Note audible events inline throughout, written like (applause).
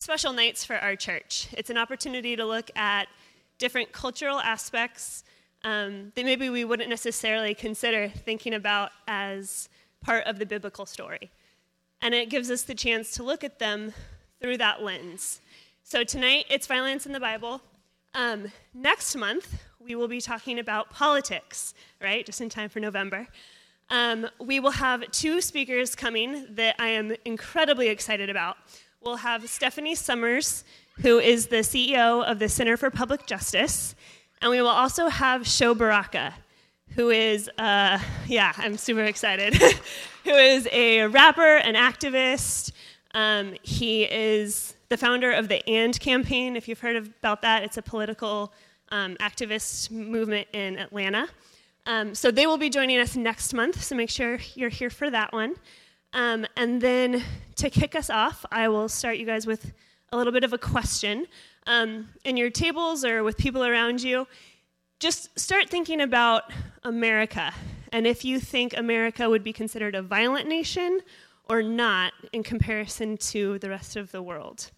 special nights for our church. It's an opportunity to look at different cultural aspects um, that maybe we wouldn't necessarily consider thinking about as part of the biblical story. And it gives us the chance to look at them through that lens. So tonight, it's violence in the Bible. Um, next month, we will be talking about politics, right? Just in time for November. Um, we will have two speakers coming that I am incredibly excited about. We'll have Stephanie Summers, who is the CEO of the Center for Public Justice, and we will also have Sho Baraka, who is, uh, yeah, I'm super excited, (laughs) who is a rapper, an activist. Um, he is the founder of the AND campaign. If you've heard about that, it's a political um, activist movement in Atlanta. Um, so they will be joining us next month, so make sure you're here for that one. Um, and then to kick us off, I will start you guys with a little bit of a question. Um, in your tables or with people around you, just start thinking about America and if you think America would be considered a violent nation or not in comparison to the rest of the world.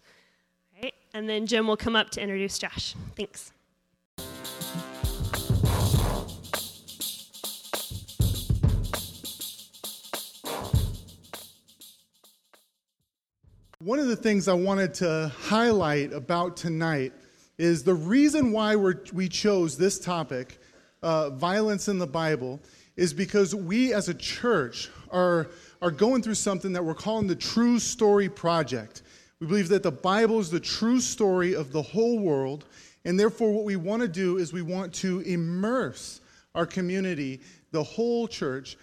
Right? And then Jim will come up to introduce Josh. Thanks. One of the things I wanted to highlight about tonight is the reason why we chose this topic, uh, violence in the Bible, is because we as a church are, are going through something that we're calling the True Story Project. We believe that the Bible is the true story of the whole world, and therefore, what we want to do is we want to immerse our community, the whole church,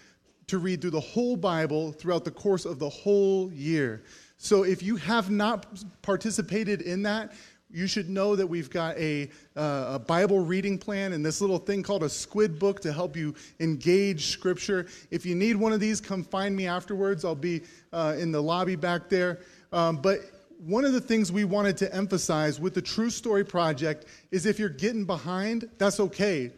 to read through the whole Bible throughout the course of the whole year. So if you have not participated in that, you should know that we've got a, uh, a, Bible reading plan and this little thing called a squid book to help you engage Scripture. If you need one of these, come find me afterwards. I'll be uh, in the lobby back there. Um, but one of the things we wanted to emphasize with the True Story Project is if you're getting behind, that's okay.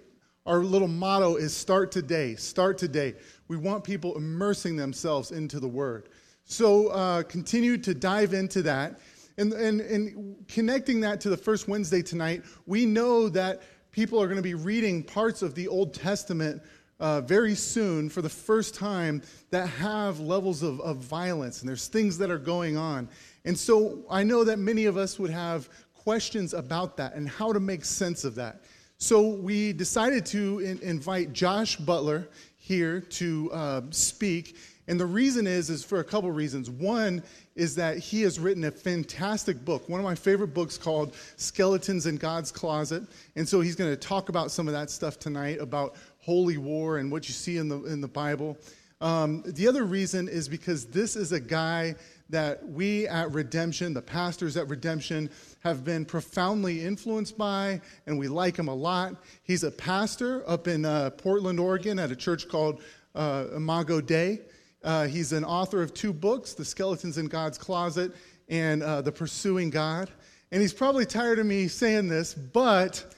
Our little motto is start today, start today. We want people immersing themselves into the Word. So uh, continue to dive into that. And, and, and connecting that to the first Wednesday tonight, we know that people are going to be reading parts of the Old Testament uh, very soon for the first time that have levels of, of violence, and there's things that are going on. And so I know that many of us would have questions about that and how to make sense of that. So we decided to in, invite Josh Butler here to uh, speak. And the reason is, is for a couple reasons. One is that he has written a fantastic book, one of my favorite books called Skeletons in God's Closet. And so he's going to talk about some of that stuff tonight about holy war and what you see in the, in the Bible. Um, the other reason is because this is a guy that we at Redemption, the pastors at Redemption, have been profoundly influenced by, and we like him a lot. He's a pastor up in uh, Portland, Oregon, at a church called uh, Imago Dei. Uh, he's an author of two books The Skeletons in God's Closet and uh, The Pursuing God. And he's probably tired of me saying this, but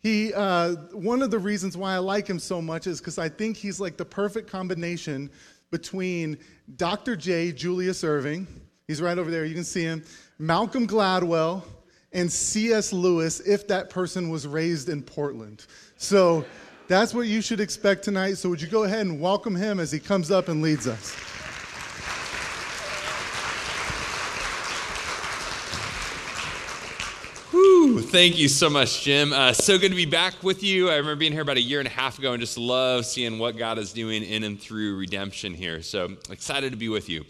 he, uh, one of the reasons why I like him so much is because I think he's like the perfect combination between Dr. J. Julius Erving, he's right over there, you can see him, Malcolm Gladwell, and C.S. Lewis if that person was raised in Portland. So, that's what you should expect tonight. So, would you go ahead and welcome him as he comes up and leads us? Thank you so much, Jim. Uh, so good to be back with you. I remember being here about a year and a half ago and just love seeing what God is doing in and through redemption here. So excited to be with you.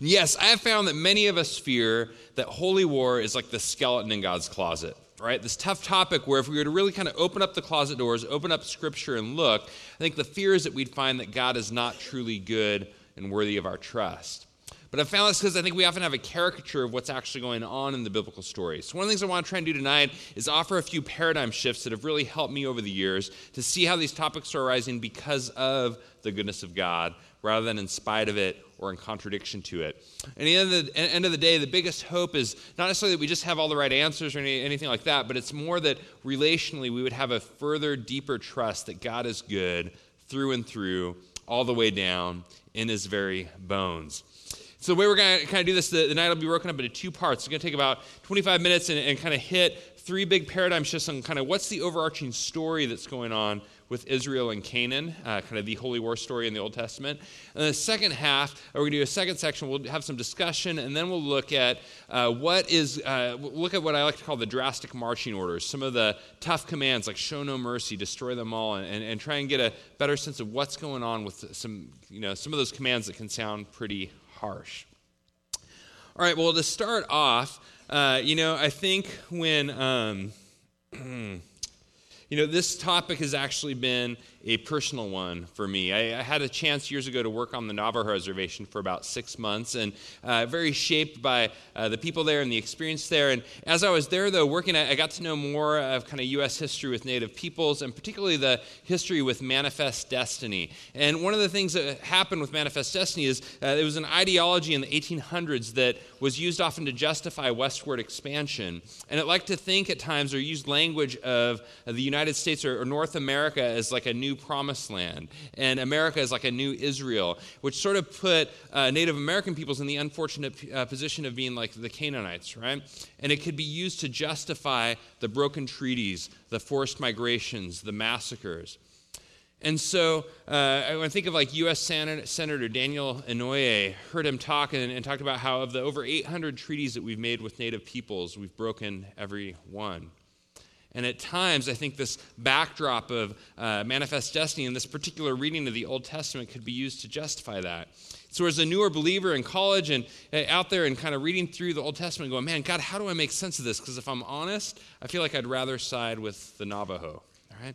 Yes, I have found that many of us fear that holy war is like the skeleton in God's closet right? This tough topic where if we were to really kind of open up the closet doors, open up scripture and look, I think the fear is that we'd find that God is not truly good and worthy of our trust. But I found this because I think we often have a caricature of what's actually going on in the biblical story. So, one of the things I want to try and do tonight is offer a few paradigm shifts that have really helped me over the years to see how these topics are arising because of the goodness of God rather than in spite of it or in contradiction to it. And at the end of the, end of the day, the biggest hope is not necessarily that we just have all the right answers or any, anything like that, but it's more that relationally we would have a further, deeper trust that God is good through and through, all the way down in his very bones. So the way we're going to kind of do this, the, the night will be broken up into two parts. It's going to take about 25 minutes and, and kind of hit three big paradigm shifts on kind of what's the overarching story that's going on with Israel and Canaan, uh, kind of the Holy War story in the Old Testament. And the second half, we're going to do a second section. We'll have some discussion, and then we'll look at uh, what is, uh, look at what I like to call the drastic marching orders, some of the tough commands like show no mercy, destroy them all, and, and, and try and get a better sense of what's going on with some, you know, some of those commands that can sound pretty harsh. All right, well, to start off, uh, you know, I think when. Um, (clears throat) You know, this topic has actually been a personal one for me. I, I, had a chance years ago to work on the Navajo Reservation for about six months, and uh, very shaped by uh, the people there and the experience there. And as I was there, though, working, I got to know more of kind of U.S. history with Native peoples, and particularly the history with Manifest Destiny. And one of the things that happened with Manifest Destiny is uh, it was an ideology in the 1800s that was used often to justify westward expansion. And it liked to think at times or use language of the United States or, or North America as like a new new promised land, and America is like a new Israel, which sort of put uh, Native American peoples in the unfortunate uh, position of being like the Canaanites, right? And it could be used to justify the broken treaties, the forced migrations, the massacres. And so uh, I think of like U.S. Sen- Senator Daniel Inouye, heard him talk and, and, talked about how of the over 800 treaties that we've made with Native peoples, we've broken every one. And at times, I think this backdrop of uh, manifest destiny in this particular reading of the Old Testament could be used to justify that. So, as a newer believer in college and uh, out there and kind of reading through the Old Testament, going, man, God, how do I make sense of this? Because if I'm honest, I feel like I'd rather side with the Navajo. All right?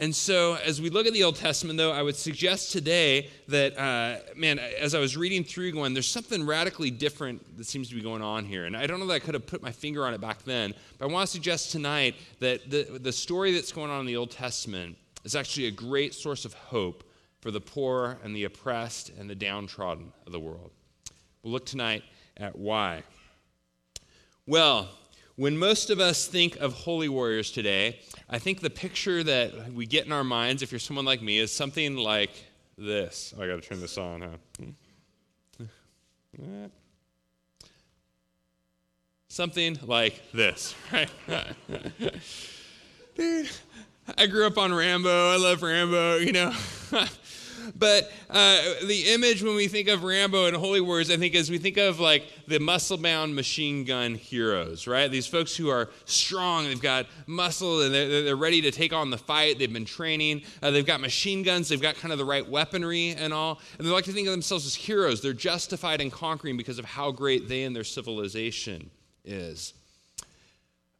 And so, as we look at the Old Testament, though, I would suggest today that, uh, man, as I was reading through, going, there's something radically different that seems to be going on here. And I don't know that I could have put my finger on it back then, but I want to suggest tonight that the, the story that's going on in the Old Testament is actually a great source of hope for the poor and the oppressed and the downtrodden of the world. We'll look tonight at why. Well, when most of us think of holy warriors today, I think the picture that we get in our minds, if you're someone like me, is something like this. Oh, I got to turn this on, huh? Something like this, (laughs) right? Dude, I grew up on Rambo. I love Rambo, you know. (laughs) But uh, the image when we think of Rambo and Holy Wars, I think, is we think of like the muscle bound machine gun heroes, right? These folks who are strong, they've got muscle, and they're, they're ready to take on the fight. They've been training, uh, they've got machine guns, they've got kind of the right weaponry and all. And they like to think of themselves as heroes. They're justified in conquering because of how great they and their civilization is.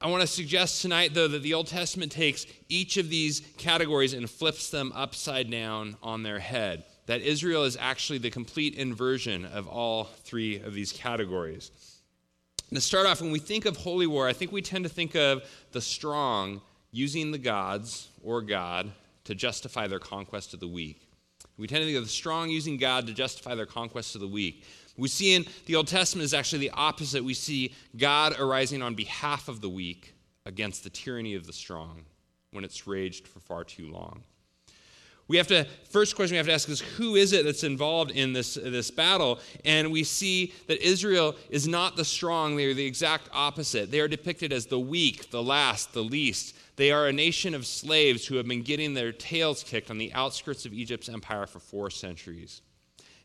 I want to suggest tonight, though, that the Old Testament takes each of these categories and flips them upside down on their head. That Israel is actually the complete inversion of all three of these categories. To start off, when we think of holy war, I think we tend to think of the strong using the gods or God to justify their conquest of the weak. We tend to think of the strong using God to justify their conquest of the weak. We see in the Old Testament is actually the opposite. We see God arising on behalf of the weak against the tyranny of the strong when it's raged for far too long. We have to, first question we have to ask is who is it that's involved in this, this battle? And we see that Israel is not the strong, they are the exact opposite. They are depicted as the weak, the last, the least. They are a nation of slaves who have been getting their tails kicked on the outskirts of Egypt's empire for four centuries.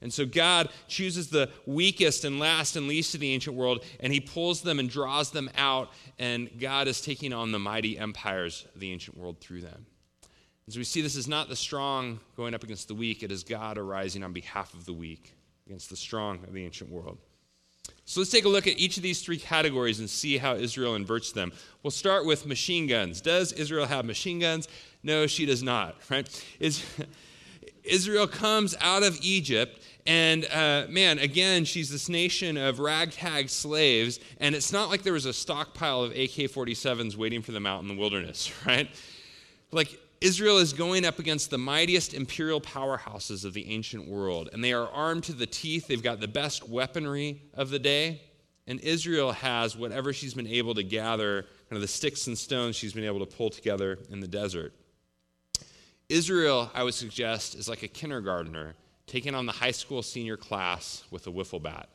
And so God chooses the weakest and last and least of the ancient world, and he pulls them and draws them out, and God is taking on the mighty empires of the ancient world through them. As we see, this is not the strong going up against the weak, it is God arising on behalf of the weak against the strong of the ancient world. So let's take a look at each of these three categories and see how Israel inverts them. We'll start with machine guns. Does Israel have machine guns? No, she does not, (laughs) right? Is, (laughs) Israel comes out of Egypt and uh, man, again, she's this nation of ragtag slaves, and it's not like there was a stockpile of AK 47s waiting for them out in the wilderness, (laughs) right? Like, Israel is going up against the mightiest imperial powerhouses of the ancient world, and they are armed to the teeth. They've got the best weaponry of the day, and Israel has whatever she's been able to gather, kind of the sticks and stones she's been able to pull together in the desert. Israel, I would suggest, is like a kindergartner taking on the high school senior class with a wiffle bat.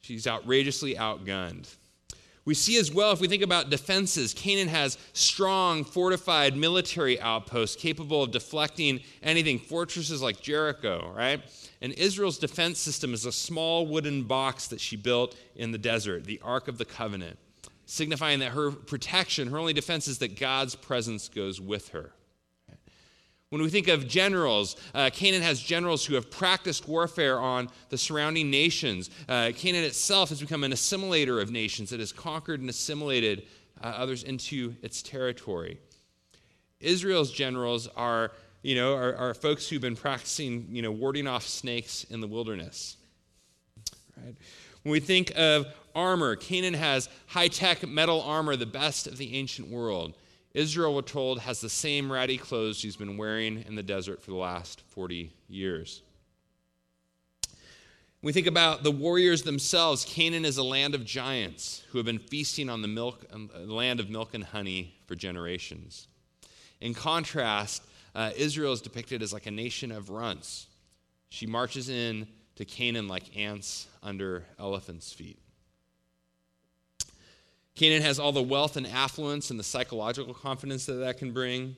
She's outrageously outgunned. We see as well, if we think about defenses, Canaan has strong, fortified military outposts capable of deflecting anything, fortresses like Jericho, right? And Israel's defense system is a small wooden box that she built in the desert, the Ark of the Covenant, signifying that her protection, her only defense is that God's presence goes with her. When we think of generals, uh, Canaan has generals who have practiced warfare on the surrounding nations. Uh, Canaan itself has become an assimilator of nations. It has conquered and assimilated uh, others into its territory. Israel's generals are, you know, are, are, folks who've been practicing, you know, warding off snakes in the wilderness. Right? When we think of armor, Canaan has high-tech metal armor, the best of the ancient world. Israel, we're told, has the same ratty clothes she's been wearing in the desert for the last 40 years. We think about the warriors themselves, Canaan is a land of giants who have been feasting on the milk, uh, land of milk and honey for generations. In contrast, uh, Israel is depicted as like a nation of runts. She marches in to Canaan like ants under elephants' feet. Canaan has all the wealth and affluence and the psychological confidence that that can bring.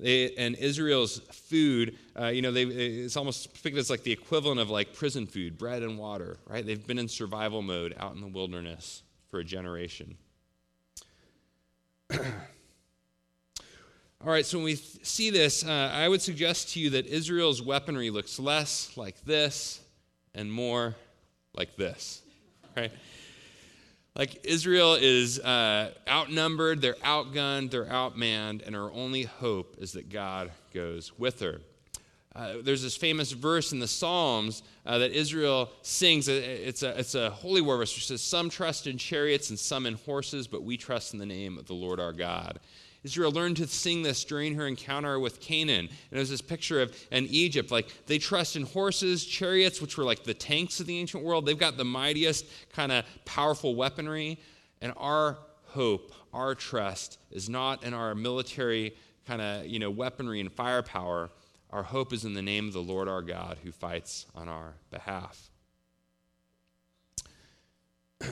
They, and Israel's food, uh, you know, they, it's almost depicted as like the equivalent of like prison food, bread and water, right? They've been in survival mode out in the wilderness for a generation. (clears throat) All right, so when we th- see this, uh, I would suggest to you that Israel's weaponry looks less like this and more like this, right? Like Israel is uh, outnumbered, they're outgunned, they're outmanned, and her only hope is that God goes with her. Uh, there's this famous verse in the Psalms uh, that Israel sings. It's a, it's a holy war verse which says, Some trust in chariots and some in horses, but we trust in the name of the Lord our God. Israel learned to sing this during her encounter with Canaan. And there's this picture of in Egypt, like they trust in horses, chariots, which were like the tanks of the ancient world. They've got the mightiest kind of powerful weaponry. And our hope, our trust is not in our military kind of, you know, weaponry and firepower. Our hope is in the name of the Lord our God who fights on our behalf. (clears throat)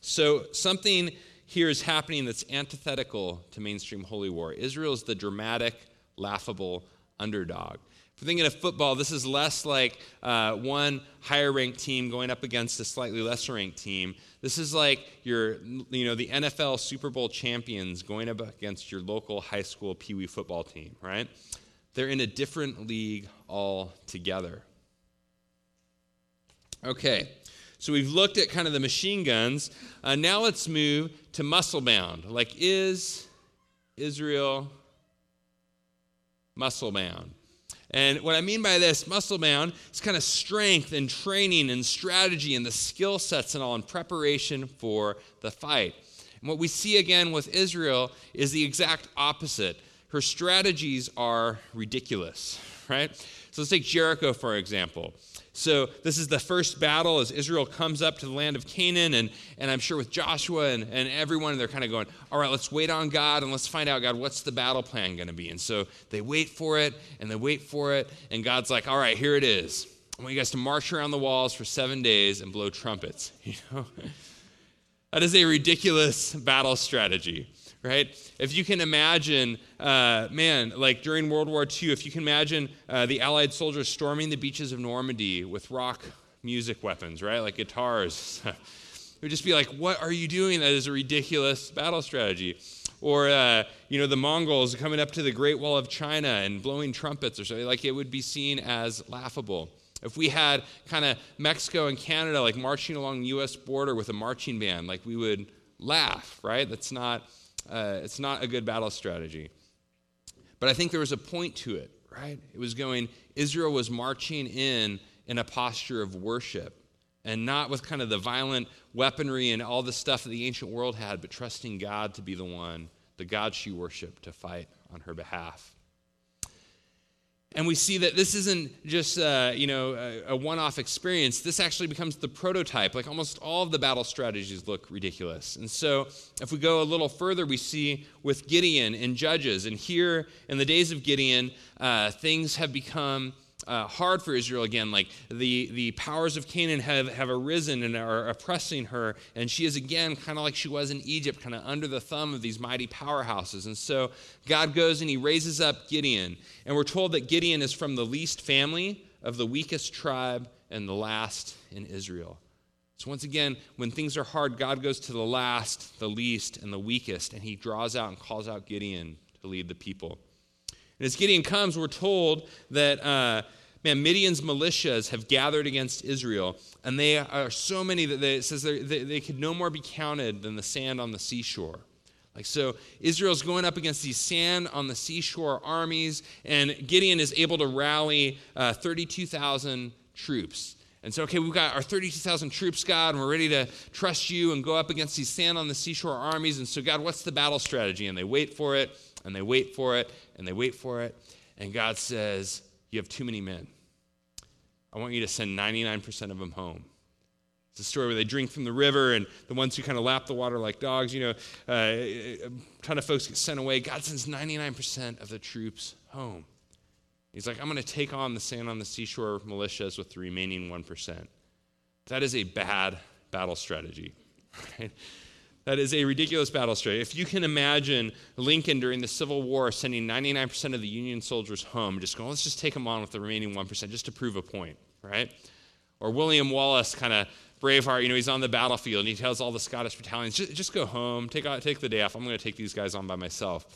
so, something here is happening that's antithetical to mainstream holy war. Israel is the dramatic, laughable underdog. If we're thinking of football, this is less like uh, one higher ranked team going up against a slightly lesser ranked team. This is like your, you know, the NFL Super Bowl champions going up against your local high school pee wee football team, right? They're in a different league altogether. Okay, so we've looked at kind of the machine guns. Uh, now let's move to muscle bound. Like, is Israel muscle bound? And what I mean by this, muscle bound, is kind of strength and training and strategy and the skill sets and all in preparation for the fight. And what we see again with Israel is the exact opposite. Her strategies are ridiculous, (laughs) right? So let's take Jericho, for example. So, this is the first battle as Israel comes up to the land of Canaan. And, and I'm sure with Joshua and, and everyone, they're kind of going, all right, let's wait on God and let's find out, God, what's the battle plan going to be? And so they wait for it and they wait for it. And God's like, all right, here it is. I want you guys to march around the walls for seven days and blow trumpets. (laughs) You know? that is a ridiculous battle strategy right? If you can imagine, uh, man, like during World War II, if you can imagine uh, the Allied soldiers storming the beaches of Normandy with rock music weapons, right? Like guitars. (laughs) it would just be like, what are you doing? That is a ridiculous battle strategy. Or, uh, you know, the Mongols coming up to the Great Wall of China and blowing trumpets or something. Like it would be seen as laughable. If we had kind of Mexico and Canada like marching along the U.S. border with a marching band, like we would laugh, right? That's not uh, it's not a good battle strategy. But I think there was a point to it, right? It was going, Israel was marching in in a posture of worship and not with kind of the violent weaponry and all the stuff that the ancient world had, but trusting God to be the one, the God she worshiped, to fight on her behalf. And we see that this isn't just uh, you know a, a one-off experience. This actually becomes the prototype. Like almost all of the battle strategies look ridiculous. And so, if we go a little further, we see with Gideon and Judges, and here in the days of Gideon, uh, things have become uh, hard for Israel again. Like the, the powers of Canaan have, have arisen and are oppressing her, and she is again kind of like she was in Egypt, kind of under the thumb of these mighty powerhouses. And so God goes and he raises up Gideon. And we're told that Gideon is from the least family of the weakest tribe and the last in Israel. So, once again, when things are hard, God goes to the last, the least, and the weakest, and he draws out and calls out Gideon to lead the people. And as Gideon comes, we're told that, uh, man, Midian's militias have gathered against Israel, and they are so many that they, it says they, they could no more be counted than the sand on the seashore. Like, so Israel's going up against these sand on the seashore armies, and Gideon is able to rally uh, 32,000 troops. And so, okay, we've got our 32,000 troops, God, and we're ready to trust you and go up against these sand on the seashore armies. And so, God, what's the battle strategy? And they wait for it, and they wait for it, and they wait for it. And God says, You have too many men. I want you to send 99% of them home. It's a story where they drink from the river, and the ones who kind of lap the water like dogs, you know, uh, a ton of folks get sent away. God sends 99% of the troops home. He's like, I'm going to take on the sand on the seashore militias with the remaining 1%. That is a bad battle strategy. (laughs) Right? That is a ridiculous battle strategy. If you can imagine Lincoln during the Civil War sending 99% of the Union soldiers home, just going, oh, let's just take them on with the remaining 1% just to prove a point, right? Or William Wallace kind of Braveheart, you know, he's on the battlefield and he tells all the Scottish battalions, just, just go home, take, take the day off. I'm going to take these guys on by myself.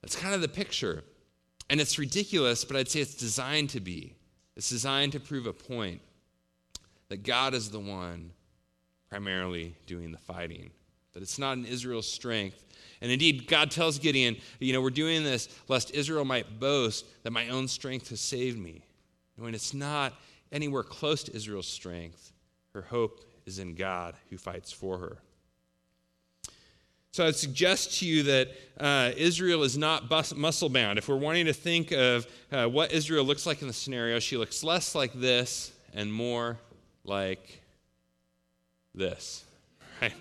That's kind of the picture. And it's ridiculous, but I'd say it's designed to be. It's designed to prove a point that God is the one primarily doing the fighting, that it's not in Israel's strength. And indeed, God tells Gideon, you know, we're doing this lest Israel might boast that my own strength has saved me. When it's not anywhere close to Israel's strength, her hope is in God who fights for her. So I'd suggest to you that uh, Israel is not bus- muscle bound. If we're wanting to think of uh, what Israel looks like in the scenario, she looks less like this and more like this. (laughs) Right?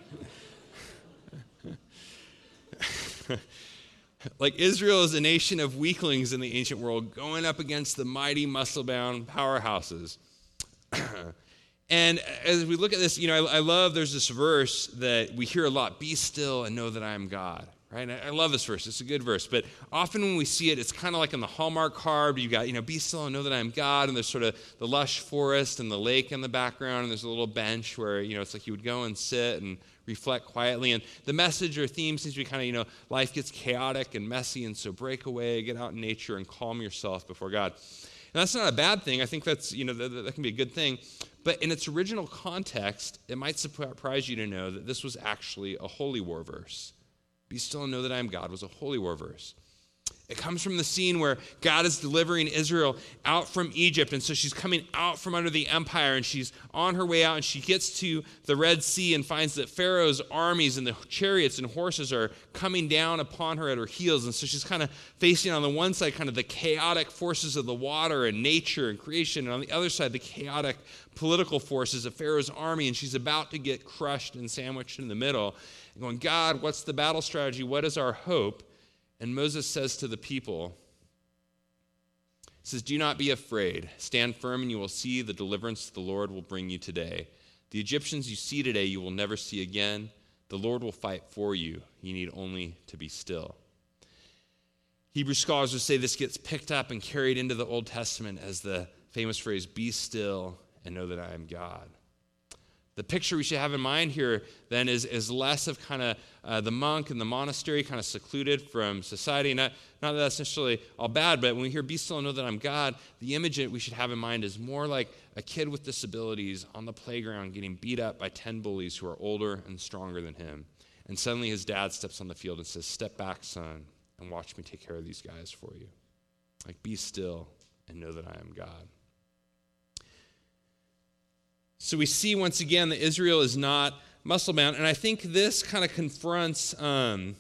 (laughs) like Israel is a nation of weaklings in the ancient world going up against the mighty muscle bound powerhouses. (clears throat) And as we look at this, you know, I, I, love there's this verse that we hear a lot be still and know that I am God. Right? I, I love this verse. It's a good verse. But often when we see it, it's kind of like in the Hallmark card. You got, you know, be still and know that I am God. And there's sort of the lush forest and the lake in the background. And there's a little bench where, you know, it's like you would go and sit and reflect quietly. And the message or theme seems to be kind of, you know, life gets chaotic and messy. And so break away, get out in nature, and calm yourself before God. And that's not a bad thing. I think that's, you know, that, that can be a good thing. But in its original context, it might surprise you to know that this was actually a holy war verse. Be still and know that I am God was a holy war verse. It comes from the scene where God is delivering Israel out from Egypt. And so she's coming out from under the empire and she's on her way out and she gets to the Red Sea and finds that Pharaoh's armies and the chariots and horses are coming down upon her at her heels. And so she's kind of facing on the one side kind of the chaotic forces of the water and nature and creation, and on the other side, the chaotic political forces of Pharaoh's army. And she's about to get crushed and sandwiched in the middle. And going, God, what's the battle strategy? What is our hope? And Moses says to the people, he says, Do not be afraid. Stand firm, and you will see the deliverance the Lord will bring you today. The Egyptians you see today, you will never see again. The Lord will fight for you. You need only to be still. Hebrew scholars would say this gets picked up and carried into the Old Testament as the famous phrase, Be still and know that I am God. The picture we should have in mind here then is, is less of kind of uh, the monk in the monastery, kind of secluded from society. Not, not that that's necessarily all bad, but when we hear be still and know that I'm God, the image that we should have in mind is more like a kid with disabilities on the playground getting beat up by 10 bullies who are older and stronger than him. And suddenly his dad steps on the field and says, Step back, son, and watch me take care of these guys for you. Like, be still and know that I am God. So we see once again that Israel is not muscle bound, and I think this kind of confronts um,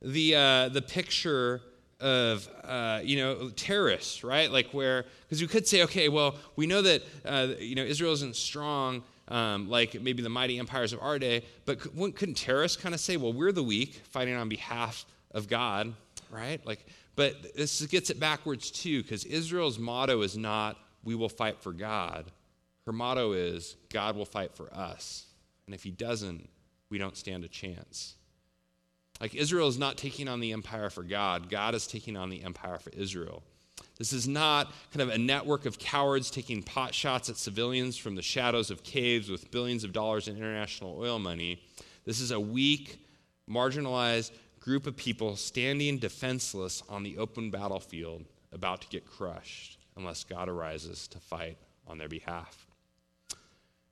the uh, the picture of uh, you know terrorists, right? Like where because you could say, okay, well, we know that uh, you know Israel isn't strong. Um, like maybe the mighty empires of our day, but couldn't terrorists kind of say, well, we're the weak fighting on behalf of God, right? Like But this gets it backwards too, because Israel's motto is not, we will fight for God. Her motto is, God will fight for us. And if he doesn't, we don't stand a chance. Like Israel is not taking on the empire for God, God is taking on the empire for Israel. This is not kind of a network of cowards taking pot shots at civilians from the shadows of caves with billions of dollars in international oil money. This is a weak, marginalized group of people standing defenseless on the open battlefield, about to get crushed unless God arises to fight on their behalf.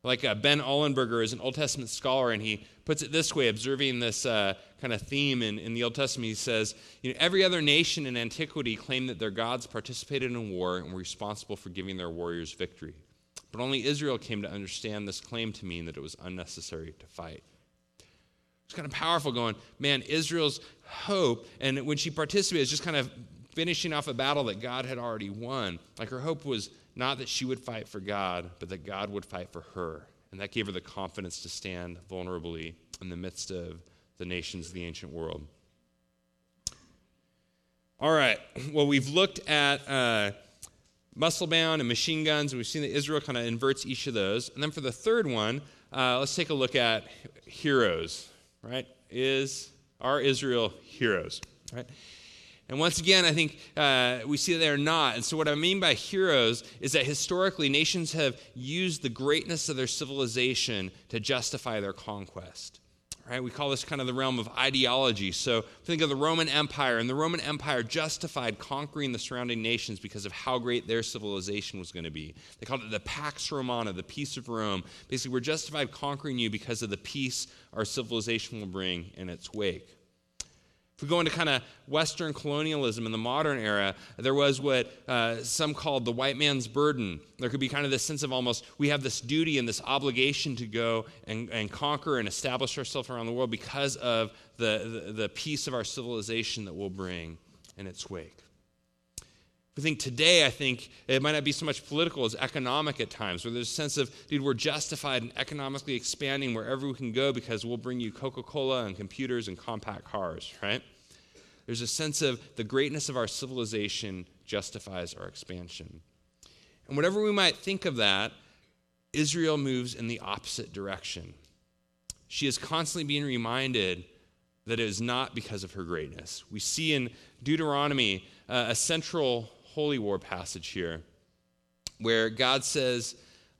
Like uh, Ben Ollenburger is an Old Testament scholar, and he puts it this way, observing this uh, kind of theme in, in the Old Testament. He says, you know, every other nation in antiquity claimed that their gods participated in war and were responsible for giving their warriors victory. But only Israel came to understand this claim to mean that it was unnecessary to fight. It's kind of powerful going, man, Israel's hope, and when she participated, it's just kind of finishing off a battle that God had already won. Like her hope was not that she would fight for God, but that God would fight for her. And that gave her the confidence to stand vulnerably in the midst of the nations of the ancient world. All right, well, we've looked at uh, muscle bound and machine guns, and we've seen that Israel kind of inverts each of those. And then for the third one, uh, let's take a look at heroes, right? Is, are Israel heroes, right? And once again, I think uh, we see that they're not. And so, what I mean by heroes is that historically, nations have used the greatness of their civilization to justify their conquest. Right? We call this kind of the realm of ideology. So, think of the Roman Empire, and the Roman Empire justified conquering the surrounding nations because of how great their civilization was going to be. They called it the Pax Romana, the peace of Rome. Basically, we're justified conquering you because of the peace our civilization will bring in its wake. If we go into kind of Western colonialism in the modern era, there was what uh, some called the white man's burden. There could be kind of this sense of almost we have this duty and this obligation to go and, and conquer and establish ourselves around the world because of the, the, the peace of our civilization that we'll bring in its wake. I think today, I think it might not be so much political as economic at times, where there's a sense of, dude, we're justified in economically expanding wherever we can go because we'll bring you Coca Cola and computers and compact cars, right? There's a sense of the greatness of our civilization justifies our expansion. And whatever we might think of that, Israel moves in the opposite direction. She is constantly being reminded that it is not because of her greatness. We see in Deuteronomy uh, a central holy war passage here where God says,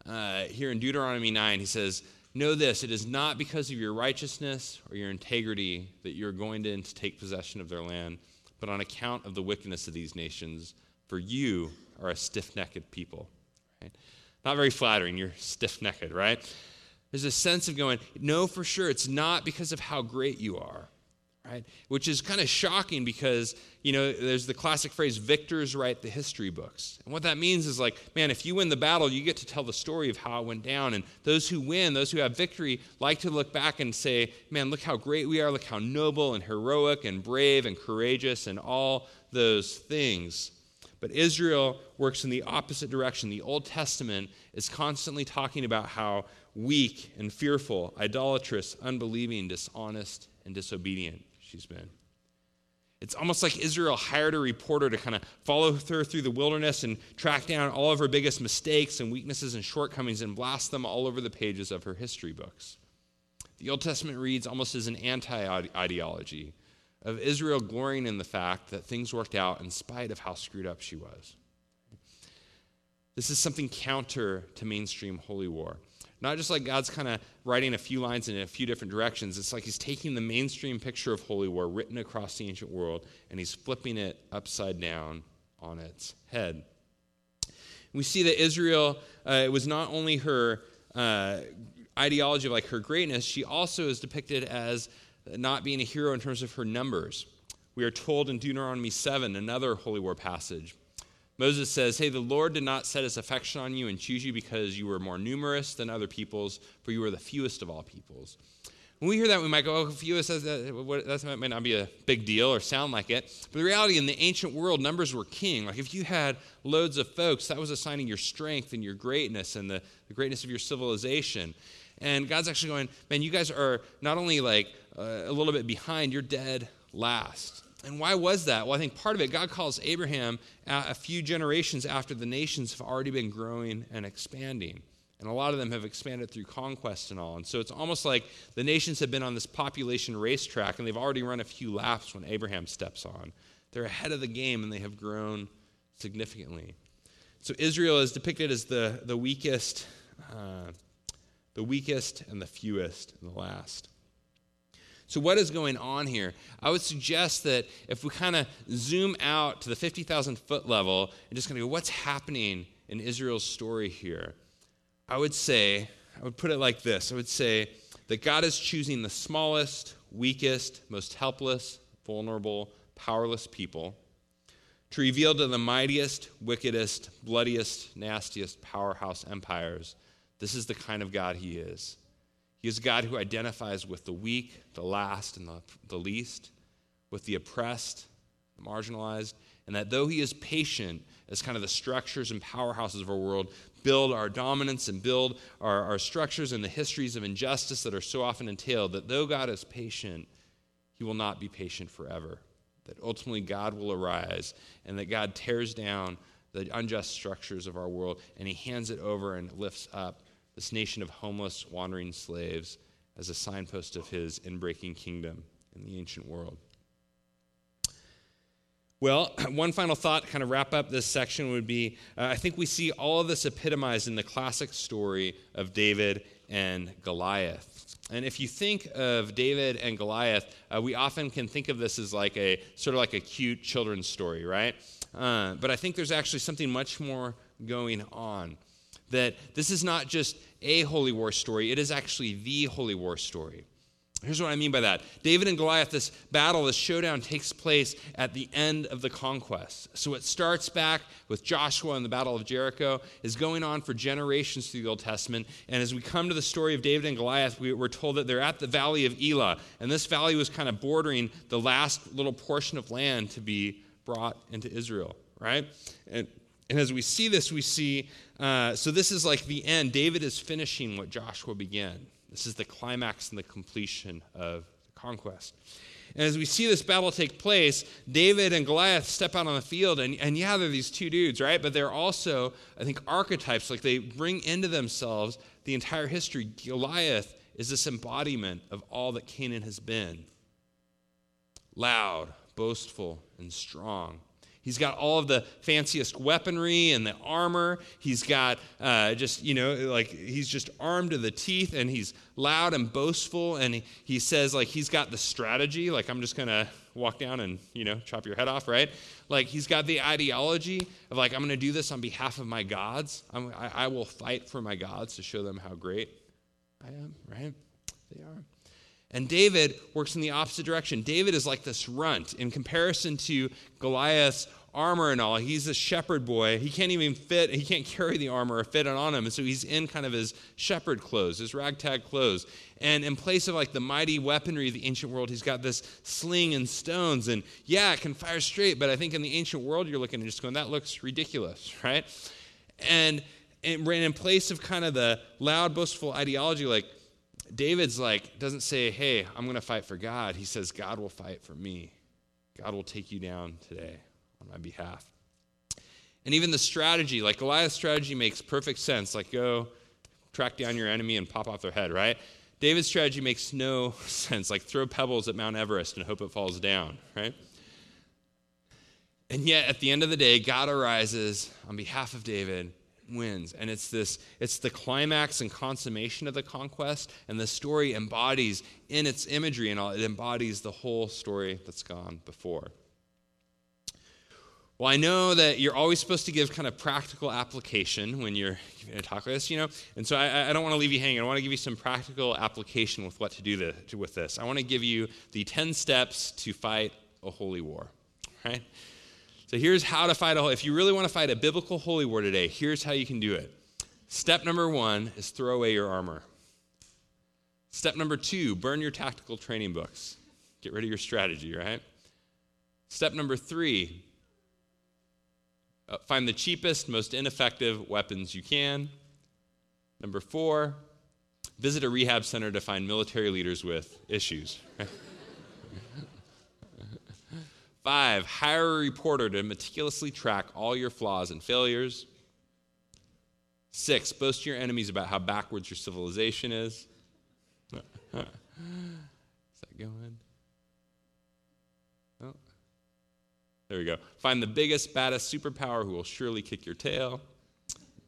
uh, here in Deuteronomy 9, he says, Know this, it is not because of your righteousness or your integrity that you're going to take possession of their land, but on account of the wickedness of these nations, for you are a stiff necked people. Right? Not very flattering, you're stiff necked, right? There's a sense of going, no, for sure, it's not because of how great you are right? Which is kind of shocking because, you know, there's the classic phrase, victors write the history books. And what that means is like, man, if you win the battle, you get to tell the story of how it went down. And those who win, those who have victory, like to look back and say, man, look how great we are, look how noble and heroic and brave and courageous and all those things. But Israel works in the opposite direction. The Old Testament is constantly talking about how weak and fearful, idolatrous, unbelieving, dishonest, and disobedient she's been. It's almost like Israel hired a reporter to kind of follow her through the wilderness and track down all of her biggest mistakes and weaknesses and shortcomings and blast them all over the pages of her history books. The Old Testament reads almost as an anti ideology of Israel glorying in the fact that things worked out in spite of how screwed up she was. This is something counter to mainstream holy war. Not just like God's kind of writing a few lines in a few different directions. It's like he's taking the mainstream picture of holy war written across the ancient world and he's flipping it upside down on its head. We see that Israel, uh, it was not only her uh, ideology of like her greatness, she also is depicted as not being a hero in terms of her numbers. We are told in Deuteronomy 7, another holy war passage, Moses says, Hey, the Lord did not set his affection on you and choose you because you were more numerous than other peoples, for you were the fewest of all peoples. When we hear that, we might go, oh, fewest, that, that might not be a big deal or sound like it. But the reality, in the ancient world, numbers were king. Like if you had loads of folks, that was assigning your strength and your greatness and the, the greatness of your civilization. And God's actually going, man, you guys are not only like uh, a little bit behind, you're dead last. And why was that? Well, I think part of it, God calls Abraham a few generations after the nations have already been growing and expanding. And a lot of them have expanded through conquest and all. And so it's almost like the nations have been on this population racetrack and they've already run a few laps when Abraham steps on. They're ahead of the game and they have grown significantly. So Israel is depicted as the, the weakest, uh, the weakest and the fewest and the last. So, what is going on here? I would suggest that if we kind of zoom out to the 50,000 foot level and just kind of go, what's happening in Israel's story here? I would say, I would put it like this I would say that God is choosing the smallest, weakest, most helpless, vulnerable, powerless people to reveal to the mightiest, wickedest, bloodiest, nastiest powerhouse empires this is the kind of God he is. He is a God who identifies with the weak, the last, and the, the least, with the oppressed, the marginalized, and that though he is patient as kind of the structures and powerhouses of our world build our dominance and build our, our structures and the histories of injustice that are so often entailed, that though God is patient, he will not be patient forever. That ultimately God will arise and that God tears down the unjust structures of our world and he hands it over and lifts up this nation of homeless, wandering slaves as a signpost of his inbreaking kingdom in the ancient world. Well, (clears throat) one final thought kind of wrap up this section would be uh, I think we see all of this epitomized in the classic story of David and Goliath. And if you think of David and Goliath, uh, we often can think of this as like a sort of like a cute children's story, right? Uh, but I think there's actually something much more going on that this is not just a holy war story, it is actually the holy war story. Here's what I mean by that. David and Goliath, this battle, this showdown takes place at the end of the conquest. So it starts back with Joshua and the Battle of Jericho, is going on for generations through the Old Testament. And as we come to the story of David and Goliath, we, are told that they're at the valley of Elah. And this valley was kind of bordering the last little portion of land to be brought into Israel, right? And and as we see this, we see, uh, so this is like the end. David is finishing what Joshua began. This is the climax and the completion of the conquest. And as we see this battle take place, David and Goliath step out on the field, and, and yeah, they're these two dudes, right? But they're also, I think, archetypes. Like they bring into themselves the entire history. Goliath is this embodiment of all that Canaan has been loud, boastful, and strong. He's got all of the fanciest weaponry and the armor. He's got uh, just, you know, like he's just armed to the teeth and he's loud and boastful. And he, he says, like, he's got the strategy. Like, I'm just going to walk down and, you know, chop your head off, right? Like, he's got the ideology of, like, I'm going to do this on behalf of my gods. I, I will fight for my gods to show them how great I am, right? They are. And David works in the opposite direction. David is like this runt in comparison to Goliath's armor and all. He's a shepherd boy. He can't even fit, he can't (laughs) carry the armor or fit it on him. And so he's in kind of his shepherd clothes, his ragtag clothes. And in place of like the mighty weaponry of the ancient world, he's got this sling and stones. And yeah, it can fire straight, but I think in the ancient world, you're looking and just going, that looks ridiculous, (laughs) right? And, and in place of kind of the loud, boastful ideology, like David's like, doesn't say, hey, I'm going to fight for God. He says, God will fight for me. God will take you down today on my behalf. And even the strategy, like Goliath's strategy makes perfect sense. Like, go track down your enemy and pop off their head, right? David's strategy makes no (laughs) sense. Like, throw pebbles at Mount Everest and hope it falls down, right? And yet, at the end of the day, God arises on behalf of David wins and it's this it's the climax and consummation of the conquest and the story embodies in its imagery and all it embodies the whole story that's gone before well, I know that you're always supposed to give kind of practical application when you're giving a talk like this, you know, and so I, I don't want to leave you hanging. I want to give you some practical application with what to do the, to, with this. I want to give you the 10 steps to fight a holy war, right? So here's how to fight a holy if you really want to fight a biblical holy war today, here's how you can do it. Step number one is throw away your armor. Step number two, burn your tactical training books. Get rid of your strategy, right? Step number three, uh, find the cheapest, most ineffective weapons you can. Number four, visit a rehab center to find military leaders with issues. (laughs) Five, hire a reporter to meticulously track all your flaws and failures. Six, boast to your enemies about how backwards your civilization is. (laughs) is that going? Oh. There we go. Find the biggest, baddest superpower who will surely kick your tail.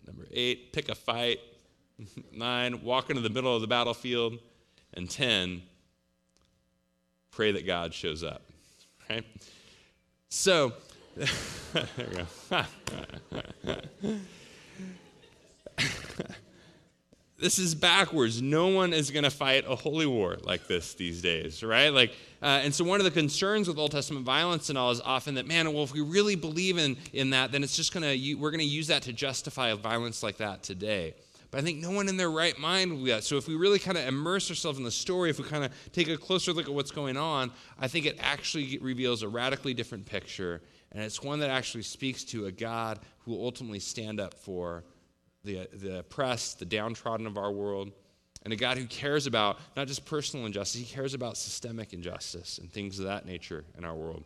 Number eight, pick a fight. (laughs) Nine, walk into the middle of the battlefield. And ten, pray that God shows up. Right? So, (laughs) there we go. (laughs) this is backwards. No one is going to fight a holy war like this these days, right? Like, uh, and so one of the concerns with Old Testament violence and all is often that, man, well, if we really believe in in that, then it's just going to we're going to use that to justify violence like that today. But I think no one in their right mind will do that. So if we really kind of immerse ourselves in the story, if we kind of take a closer look at what's going on, I think it actually reveals a radically different picture, and it's one that actually speaks to a God who will ultimately stand up for the, the oppressed, the downtrodden of our world, and a God who cares about not just personal injustice, he cares about systemic injustice and things of that nature in our world.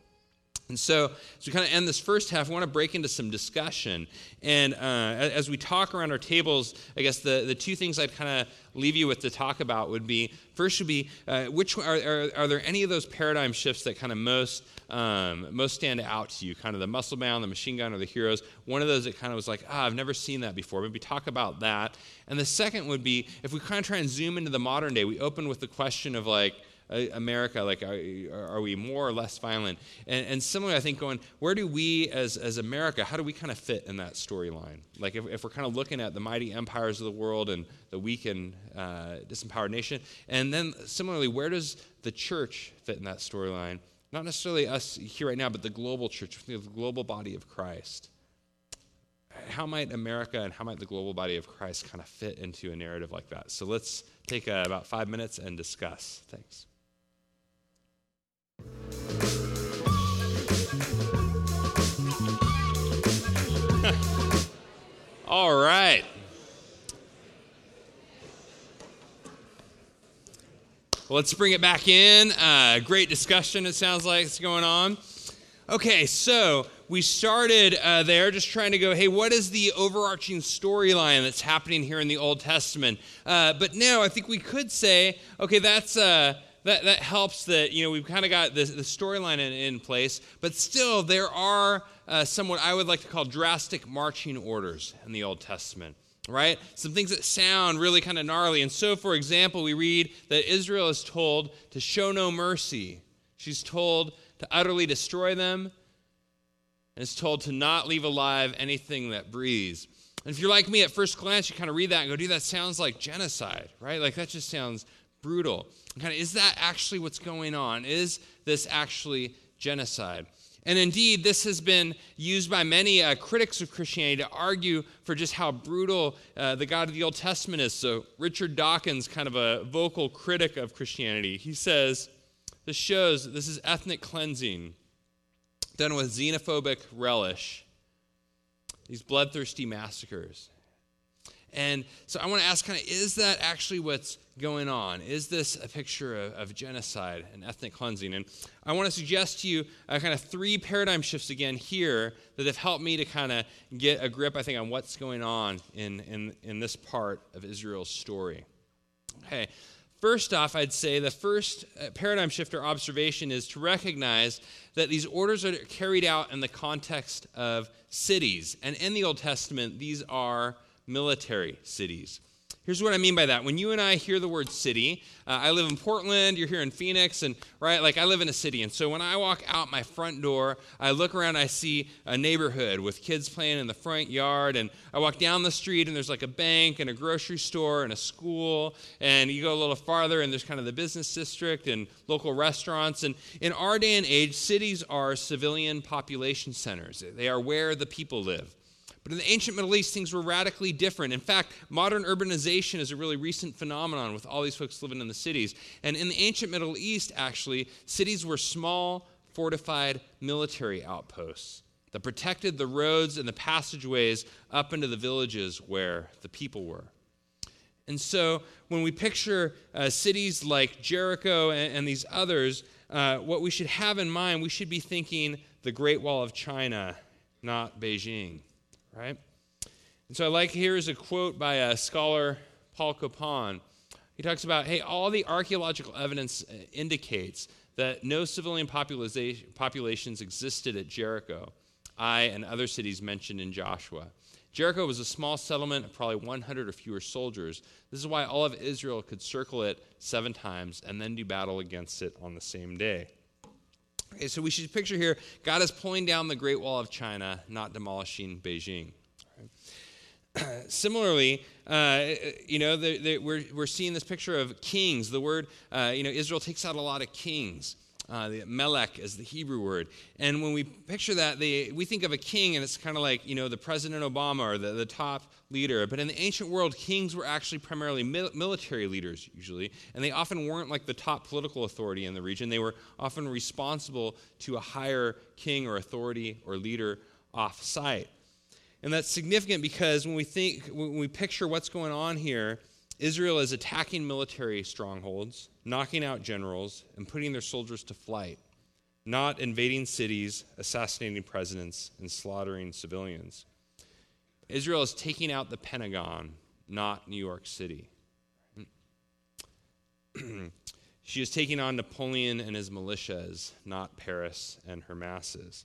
And so, as we kind of end this first half, I want to break into some discussion. And uh, as we talk around our tables, I guess the, the two things I'd kind of leave you with to talk about would be first, would be uh, which are, are, are, there any of those paradigm shifts that kind of most um, most stand out to you? Kind of the muscle bound, the machine gun, or the heroes. One of those that kind of was like, ah, I've never seen that before. Maybe talk about that. And the second would be if we kind of try and zoom into the modern day, we open with the question of like, America, like, are, are, we more or less violent? And, and similarly, I think going, where do we as, as America, how do we kind of fit in that storyline? Like, if, if we're kind of looking at the mighty empires of the world and the weak and uh, disempowered nation, and then similarly, where does the church fit in that storyline? Not necessarily us here right now, but the global church, the global body of Christ. How might America and how might the global body of Christ kind of fit into a narrative like that? So let's take uh, about five minutes and discuss. Thanks. (laughs) All right. Well, let's bring it back in. Uh, great discussion, it sounds like it's going on. Okay, so we started uh, there just trying to go, hey, what is the overarching storyline that's happening here in the Old Testament? Uh, but now I think we could say, okay, that's. Uh, that, that helps that you know we've kind of got the, the storyline in, in, place but still there are uh, somewhat i would like to call drastic marching orders in the old testament right? Some things that sound really kind of gnarly. And so for example we read that israel is told to show no mercy. She's told to utterly destroy them and is told to not leave alive anything that breathes. And if you're like me at first glance you kind of read that and go dude that sounds like genocide right? Like that just sounds brutal. Kind of, is that actually what's going on? Is this actually genocide? And indeed, this has been used by many uh, critics of Christianity to argue for just how brutal uh, the God of the Old Testament is. So, Richard Dawkins, kind of a vocal critic of Christianity, he says this shows this is ethnic cleansing done with xenophobic relish, these bloodthirsty massacres. And so I want to ask kind of, is that actually what's going on? Is this a picture of, of genocide and ethnic cleansing? And I want to suggest to you uh, kind of three paradigm shifts again here that have helped me to kind of get a grip, I think, on what's going on in, in, in this part of Israel's story. Okay, first off, I'd say the first uh, paradigm shift or observation is to recognize that these orders are carried out in the context of cities. And in the Old Testament, these are military cities. Here's what I mean by that. When you and I hear the word city, uh, I live in Portland, you're here in Phoenix, and right, like I live in a city. And so when I walk out my front door, I look around, I see a neighborhood with kids playing in the front yard. And I walk down the street, and there's like a bank and a grocery store and a school. And you go a little farther, and there's kind of the business district and local restaurants. And in our day and age, cities are civilian population centers, they are where the people live. But in the ancient Middle East, things were radically different. In fact, modern urbanization is a really recent phenomenon with all these folks living in the cities. And in the ancient Middle East, actually, cities were small, fortified military outposts that protected the roads and the passageways up into the villages where the people were. And so when we picture uh, cities like Jericho and, and these others, uh, what we should have in mind, we should be thinking the Great Wall of China, not Beijing, right? And so I like here is a quote by a scholar, Paul Copan. He talks about, hey, all the archaeological evidence uh, indicates that no civilian populations existed at Jericho, I and other cities mentioned in Joshua. Jericho was a small settlement of probably 100 or fewer soldiers. This is why all of Israel could circle it seven times and then do battle against it on the same day. Okay, so we should picture here God is pulling down the Great Wall of China, not demolishing Beijing. (clears throat) Similarly, uh, you know, the, the, we're, we're seeing this picture of kings. The word, uh, you know, Israel takes out a lot of kings. Uh, the Melech is the Hebrew word. And when we picture that, they, we think of a king, and it's kind of like, you know, the President Obama or the, the top leader. But in the ancient world, kings were actually primarily mil- military leaders, usually. And they often weren't like the top political authority in the region. They were often responsible to a higher king or authority or leader off site. And that's significant because when we think, when we picture what's going on here, Israel is attacking military strongholds, knocking out generals, and putting their soldiers to flight, not invading cities, assassinating presidents, and slaughtering civilians. Israel is taking out the Pentagon, not New York City. (clears throat) she is taking on Napoleon and his militias, not Paris and her masses.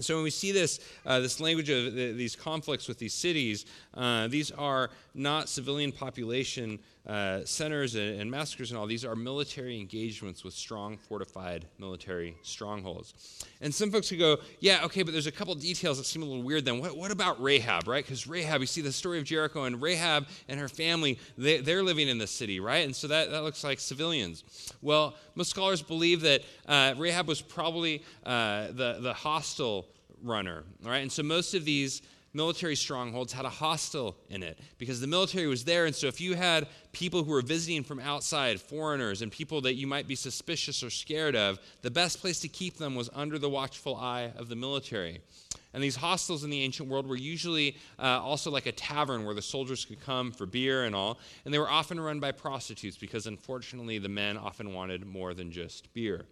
So when we see this, uh, this language of the, these conflicts with these cities, uh, these are not civilian population uh, centers and, and, massacres and all. These are military engagements with strong, fortified military strongholds. And some folks could go, yeah, okay, but there's a couple details that seem a little weird then. What, what about Rahab, right? Because Rahab, you see the story of Jericho, and Rahab and her family, they, they're living in the city, right? And so that, that looks like civilians. Well, most scholars believe that uh, Rahab was probably uh, the, the hostel runner, right? And so most of these military strongholds had a hostel in it because the military was there. And so if you had people who were visiting from outside, foreigners, and people that you might be suspicious or scared of, the best place to keep them was under the watchful eye of the military. And these hostels in the ancient world were usually uh, also like a tavern where the soldiers could come for beer and all. And they were often run by prostitutes because, unfortunately, the men often wanted more than just beer.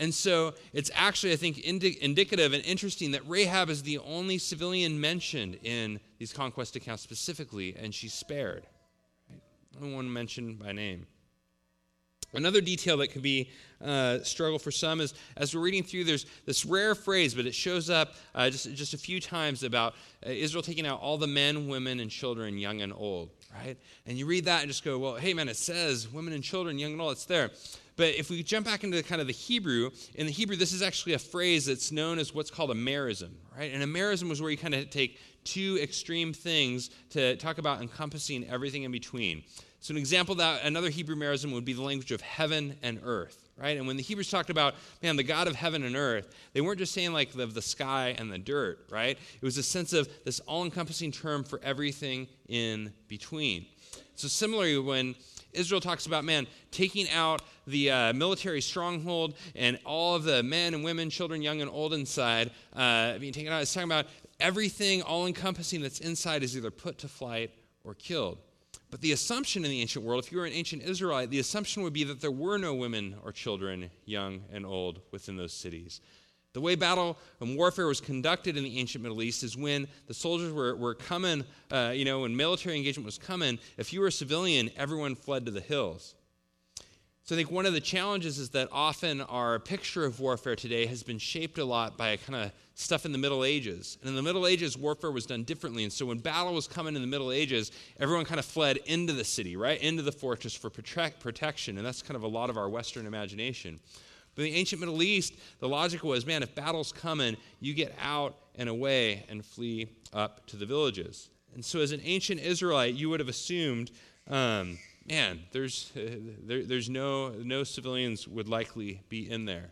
And so it's actually, I think, indi- indicative and interesting that Rahab is the only civilian mentioned in these conquest accounts specifically, and she's spared. Right? Only one mentioned by name. Another detail that could be uh, struggle for some is as we're reading through, there's this rare phrase, but it shows up uh, just, just a few times about uh, Israel taking out all the men, women, and children, young and old, right? And you read that and just go, well, hey, man, it says women and children, young and old, it's there. But if we jump back into kind of the Hebrew, in the Hebrew, this is actually a phrase that's known as what's called a merism, right? And a merism was where you kind of take two extreme things to talk about encompassing everything in between. So, an example that another Hebrew merism would be the language of heaven and earth, right? And when the Hebrews talked about, man, the God of heaven and earth, they weren't just saying like the, the sky and the dirt, right? It was a sense of this all encompassing term for everything in between. So, similarly, when Israel talks about, man, taking out the uh, military stronghold and all of the men and women, children, young and old inside uh, being taken out. It's talking about everything all encompassing that's inside is either put to flight or killed. But the assumption in the ancient world, if you were an ancient Israelite, the assumption would be that there were no women or children, young and old, within those cities. The way battle and warfare was conducted in the ancient Middle East is when the soldiers were, were coming, uh, you know, when military engagement was coming, if you were a civilian, everyone fled to the hills. So I think one of the challenges is that often our picture of warfare today has been shaped a lot by kind of stuff in the Middle Ages. And in the Middle Ages, warfare was done differently. And so when battle was coming in the Middle Ages, everyone kind of fled into the city, right? Into the fortress for protect, protection. And that's kind of a lot of our Western imagination. But in the ancient Middle East, the logic was man, if battle's coming, you get out and away and flee up to the villages. And so, as an ancient Israelite, you would have assumed, um, man, there's, uh, (laughs) there, there's no, no civilians would likely be in there.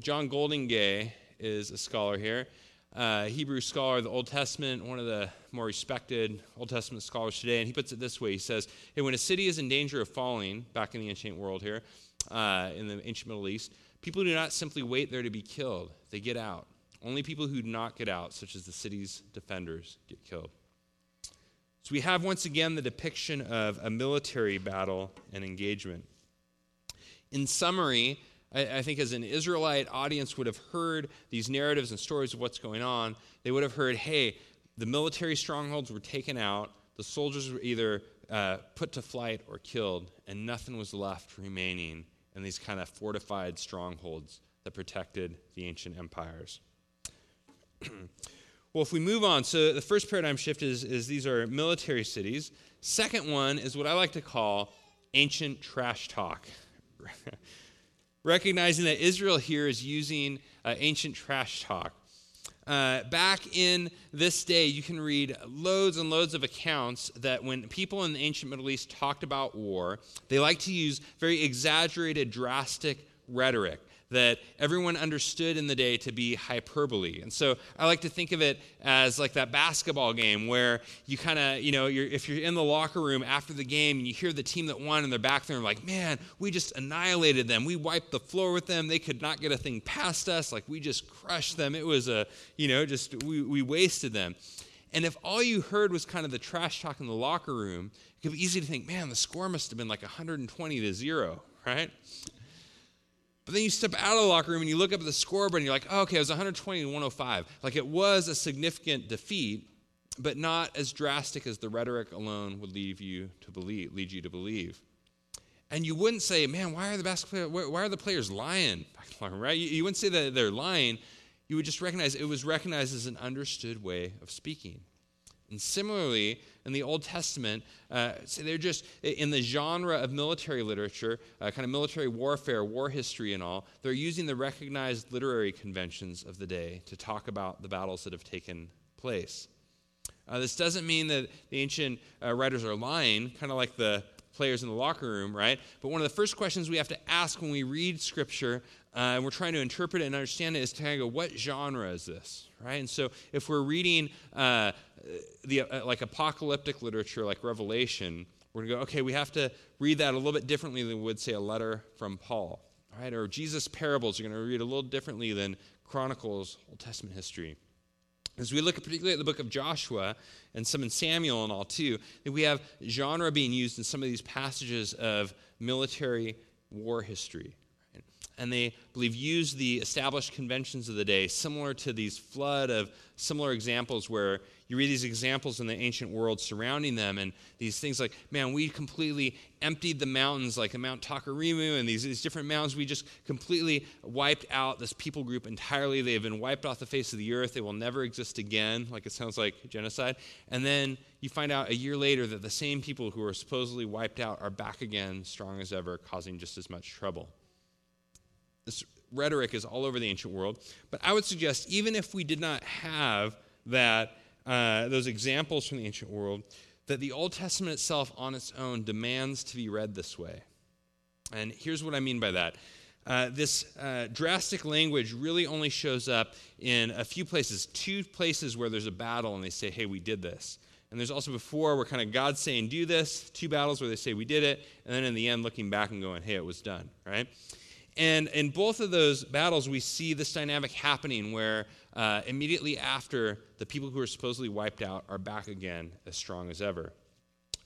John Goldingay is a scholar here, uh, Hebrew scholar of the Old Testament, one of the more respected Old Testament scholars today, and he puts it this way: He says, "Hey, when a city is in danger of falling, back in the ancient world here, uh, in the ancient Middle East, people do not simply wait there to be killed, they get out. Only people who do not get out, such as the city's defenders, get killed. So we have once again the depiction of a military battle and engagement. In summary, I, think as an Israelite audience would have heard these narratives and stories of what's going on, they would have heard, hey, the military strongholds were taken out, the soldiers were either uh, put to flight or killed, and nothing was left remaining in these kind of fortified strongholds that protected the ancient empires. (clears throat) well, if we move on, so the first paradigm shift is, is these are military cities. Second one is what I like to call ancient trash talk. (laughs) Recognizing that Israel here is using uh, ancient trash talk. Uh, back in this day, you can read loads and loads of accounts that when people in the ancient Middle East talked about war, they like to use very exaggerated, drastic rhetoric that everyone understood in the day to be hyperbole. And so I like to think of it as like that basketball game where you kind of, you know, you're, if you're in the locker room after the game and you hear the team that won and they're back there and like, man, we just annihilated them. We wiped the floor with them. They could not get a thing past us. Like we just crushed them. It was a, you know, just we, we wasted them. And if all you heard was kind of the trash talk in the locker room, it could be easy to think, man, the score must have been like 120 to zero, right? But then you step out of the locker room and you look up at the scoreboard and you're like, oh, okay, it was 120 to 105. Like it was a significant defeat, but not as drastic as the rhetoric alone would lead you to believe, lead you to believe. And you wouldn't say, man, why are the basketball why are the players lying? (laughs) Right? You, you wouldn't say that they're lying. You would just recognize it was recognized as an understood way of speaking. And similarly, in the Old Testament, uh, so they're just in the genre of military literature, uh, kind of military warfare, war history, and all. They're using the recognized literary conventions of the day to talk about the battles that have taken place. Uh, this doesn't mean that the ancient uh, writers are lying, kind of like the players in the locker room, right? But one of the first questions we have to ask when we read Scripture uh, and we're trying to interpret it and understand it is to kind of go, what genre is this, right? And so if we're reading uh, the uh, like apocalyptic literature like Revelation, we're going to go, okay, we have to read that a little bit differently than we would say a letter from Paul, right? Or Jesus' parables are going to read a little differently than Chronicles, Old Testament history. As we look particularly at the book of Joshua and some in Samuel and all too, that we have genre being used in some of these passages of military war history and they believe use the established conventions of the day, similar to these flood of similar examples where you read these examples in the ancient world surrounding them, and these things like, man, we completely emptied the mountains, like Mount Takarimu and these, these different mountains. We just completely wiped out this people group entirely. They have been wiped off the face of the earth. They will never exist again. Like it sounds like genocide. And then you find out a year later that the same people who were supposedly wiped out are back again, strong as ever, causing just as much trouble. This rhetoric is all over the ancient world. But I would suggest, even if we did not have that, uh, those examples from the ancient world, that the Old Testament itself on its own demands to be read this way. And here's what I mean by that. Uh, this uh, drastic language really only shows up in a few places, two places where there's a battle and they say, hey, we did this. And there's also before where kind of God's saying, do this, two battles where they say, we did it, and then in the end looking back and going, hey, it was done, right? And in both of those battles, we see this dynamic happening where uh, immediately after, the people who are supposedly wiped out are back again as strong as ever.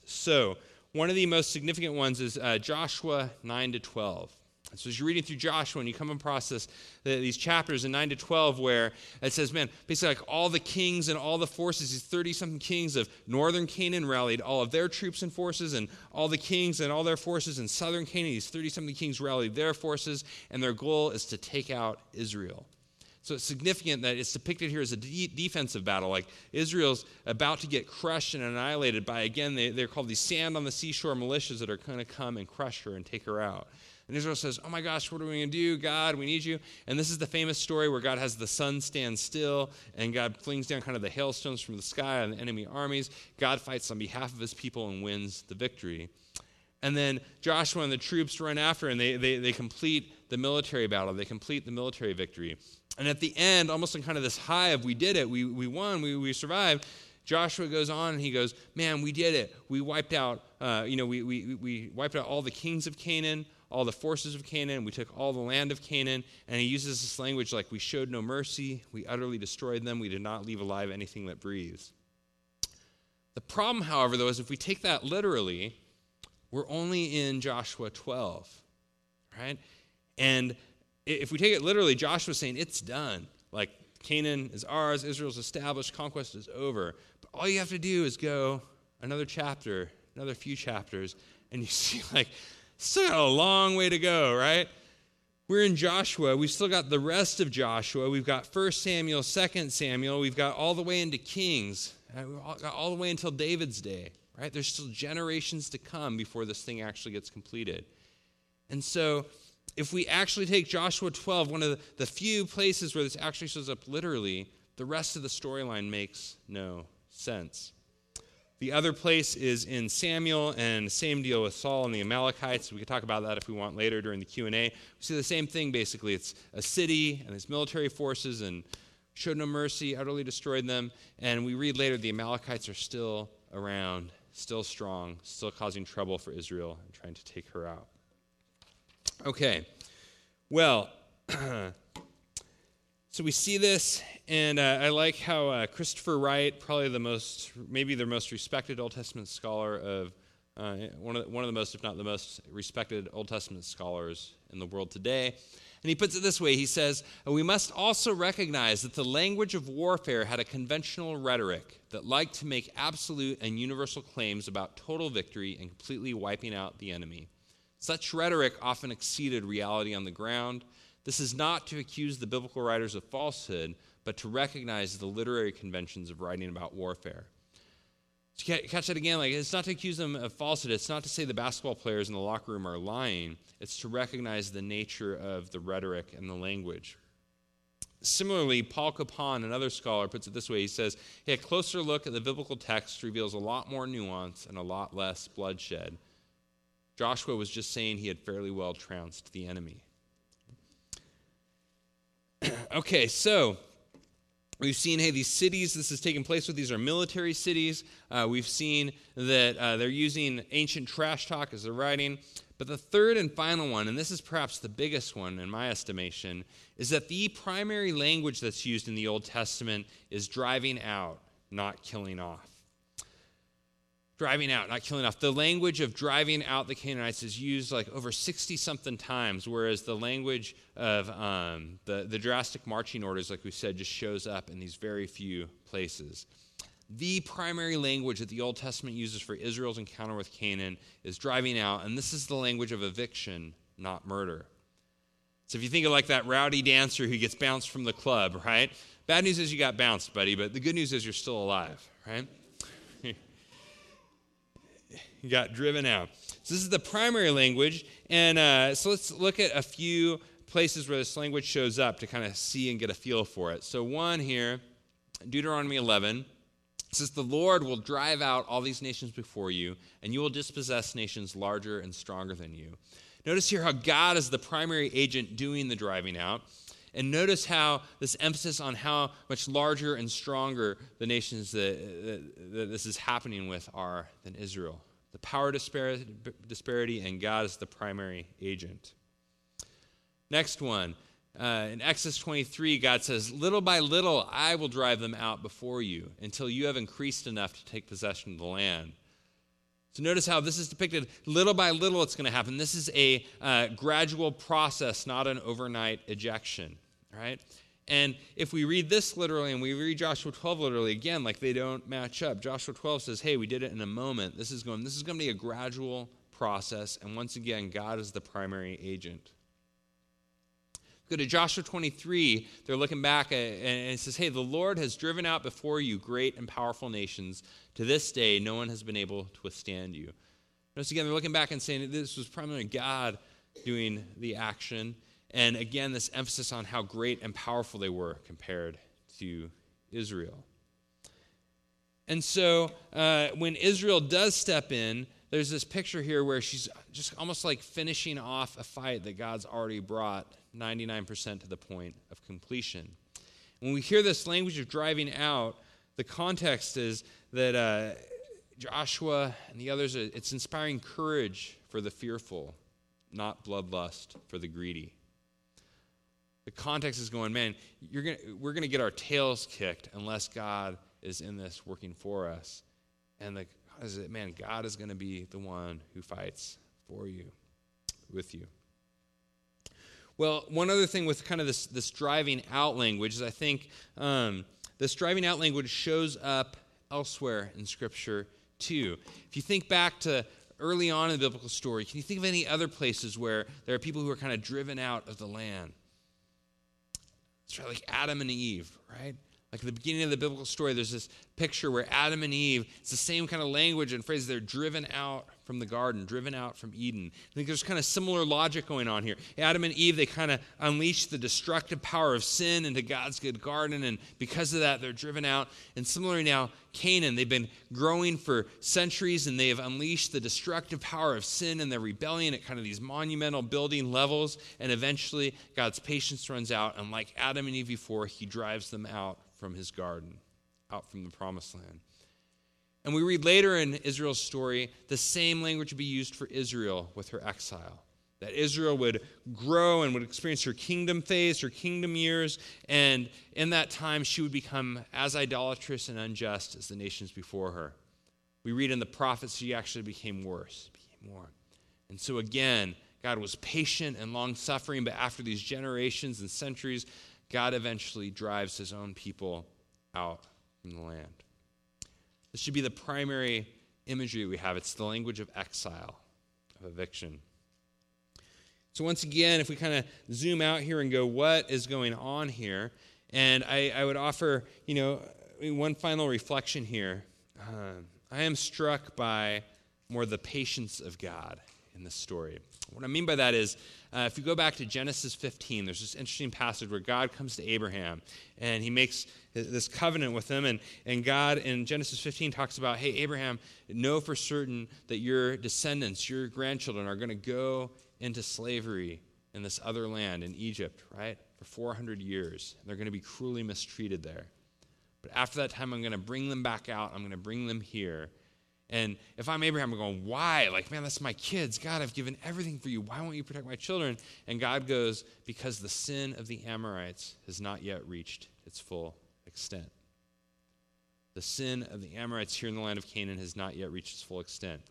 So, one of the most significant ones is uh, Joshua 9 to 12. So as you're reading through Joshua and you come across this, these chapters in 9 to 12 where it says, man, basically like all the kings and all the forces, these 30-something kings of northern Canaan rallied all of their troops and forces, and all the kings and all their forces in southern Canaan, these 30-something kings rallied their forces, and their goal is to take out Israel. So it's significant that it's depicted here as a de- defensive battle. Like Israel's about to get crushed and annihilated by, again, they, they're called these sand on the seashore militias that are going to come and crush her and take her out. And Israel says, Oh my gosh, what are we going to do? God, we need you. And this is the famous story where God has the sun stand still and God flings down kind of the hailstones from the sky on the enemy armies. God fights on behalf of his people and wins the victory. And then Joshua and the troops run after and they, they, they complete the military battle, they complete the military victory. And at the end, almost in kind of this high of we did it, we, we won, we, we survived, Joshua goes on and he goes, Man, we did it. We wiped out, uh, you know, we, we, we wiped out all the kings of Canaan, all the forces of Canaan, we took all the land of Canaan, and he uses this language like we showed no mercy, we utterly destroyed them, we did not leave alive anything that breathes. The problem, however, though, is if we take that literally, we're only in Joshua 12, right? And if we take it literally, Joshua's saying it's done. Like Canaan is ours, Israel's established, conquest is over. But all you have to do is go another chapter, another few chapters, and you (laughs) see like still got a long way to go, right? We're in Joshua. We've still got the rest of Joshua. We've got 1 Samuel, 2 Samuel. We've got all the way into Kings. We've got all the way until David's day, right? There's still generations to come before this thing actually gets completed. And so, if we actually take Joshua 12, one of the, the few places where this actually shows up literally, the rest of the storyline makes no sense. The other place is in Samuel, and same deal with Saul and the Amalekites. We could talk about that if we want later during the Q and A. We see the same thing basically. It's a city and its military forces, and showed no mercy, utterly destroyed them. And we read later the Amalekites are still around, still strong, still causing trouble for Israel and trying to take her out. Okay, well. (clears throat) So we see this, and uh, I like how uh, Christopher Wright, probably the most, maybe the most respected Old Testament scholar of, uh, one, of the, one of the most, if not the most respected Old Testament scholars in the world today. And he puts it this way He says, We must also recognize that the language of warfare had a conventional rhetoric that liked to make absolute and universal claims about total victory and completely wiping out the enemy. Such rhetoric often exceeded reality on the ground this is not to accuse the biblical writers of falsehood, but to recognize the literary conventions of writing about warfare. To catch that again, like it's not to accuse them of falsehood. It's not to say the basketball players in the locker room are lying. It's to recognize the nature of the rhetoric and the language. Similarly, Paul Copan, another scholar, puts it this way. He says, hey, a closer look at the biblical text reveals a lot more nuance and a lot less bloodshed. Joshua was just saying he had fairly well trounced the enemy. (clears throat) okay, so we've seen, hey, these cities this is taking place with, these are military cities. Uh, we've seen that uh, they're using ancient trash talk as they're writing. But the third and final one, and this is perhaps the biggest one in my estimation, is that the primary language that's used in the Old Testament is driving out, not killing off driving out, not killing off. The language of driving out the Canaanites is used like over 60 something times, whereas the language of um, the, the drastic marching orders, like we said, just shows up in these very few places. The primary language that the Old Testament uses for Israel's encounter with Canaan is driving out, and this is the language of eviction, not murder. So if you think of like that rowdy dancer who gets bounced from the club, right? Bad news is you got bounced, buddy, but the good news is you're still alive, right? Got driven out. So this is the primary language. And uh, so let's look at a few places where this language shows up to kind of see and get a feel for it. So one here, Deuteronomy 11 says, The Lord will drive out all these nations before you, and you will dispossess nations larger and stronger than you. Notice here how God is the primary agent doing the driving out. And notice how this emphasis on how much larger and stronger the nations that, that, that this is happening with are than Israel the power disparity, and God is the primary agent. Next one. Uh, in Exodus 23, God says, Little by little I will drive them out before you until you have increased enough to take possession of the land. So notice how this is depicted little by little it's going to happen. This is a uh, gradual process, not an overnight ejection, right? And if we read this literally and we read Joshua 12 literally, again, like they don't match up. Joshua 12 says, hey, we did it in a moment. This is going, this is going to be a gradual process. And once again, God is the primary agent. Go to Joshua 23. They're looking back at, and it says, Hey, the Lord has driven out before you great and powerful nations. To this day, no one has been able to withstand you. Notice again, they're looking back and saying this was primarily God doing the action. And again, this emphasis on how great and powerful they were compared to Israel. And so uh, when Israel does step in, there's this picture here where she's just almost like finishing off a fight that God's already brought 99% to the point of completion. When we hear this language of driving out, the context is that uh, Joshua and the others, it's inspiring courage for the fearful, not bloodlust for the greedy. The context is going, man, gonna, we're going to get our tails kicked unless God is in this working for us. And the, is it, man, God is going to be the one who fights for you, with you. Well, one other thing with kind of this, this driving out language is I think um, this driving out language shows up elsewhere in Scripture too. If you think back to early on in the biblical story, can you think of any other places where there are people who are kind of driven out of the land? It's like Adam and Eve, right? Like the beginning of the biblical story, there's this picture where Adam and Eve, it's the same kind of language and phrase, they're driven out from the garden, driven out from Eden. I think there's kind of similar logic going on here. Adam and Eve, they kind of unleash the destructive power of sin into God's good garden, and because of that, they're driven out. And similarly now, Canaan, they've been growing for centuries, and they have unleashed the destructive power of sin and their rebellion at kind of these monumental building levels, and eventually God's patience runs out, and like Adam and Eve before, he drives them out from his garden, out from the promised land. And we read later in Israel's story, the same language would be used for Israel with her exile. That Israel would grow and would experience her kingdom phase, her kingdom years, and in that time she would become as idolatrous and unjust as the nations before her. We read in the prophets she actually became worse, became more. And so again, God was patient and long suffering, but after these generations and centuries, God eventually drives his own people out from the land. This should be the primary imagery we have. It's the language of exile, of eviction. So, once again, if we kind of zoom out here and go, what is going on here? And I, I would offer, you know, one final reflection here. Uh, I am struck by more the patience of God in this story. What I mean by that is, uh, if you go back to Genesis 15, there's this interesting passage where God comes to Abraham and he makes this covenant with him. And, and God in Genesis 15 talks about, hey, Abraham, know for certain that your descendants, your grandchildren, are going to go into slavery in this other land, in Egypt, right, for 400 years. They're going to be cruelly mistreated there. But after that time, I'm going to bring them back out. I'm going to bring them here. And if I'm Abraham, I'm going, why? Like, man, that's my kids. God, I've given everything for you. Why won't you protect my children? And God goes, because the sin of the Amorites has not yet reached its full extent. The sin of the Amorites here in the land of Canaan has not yet reached its full extent.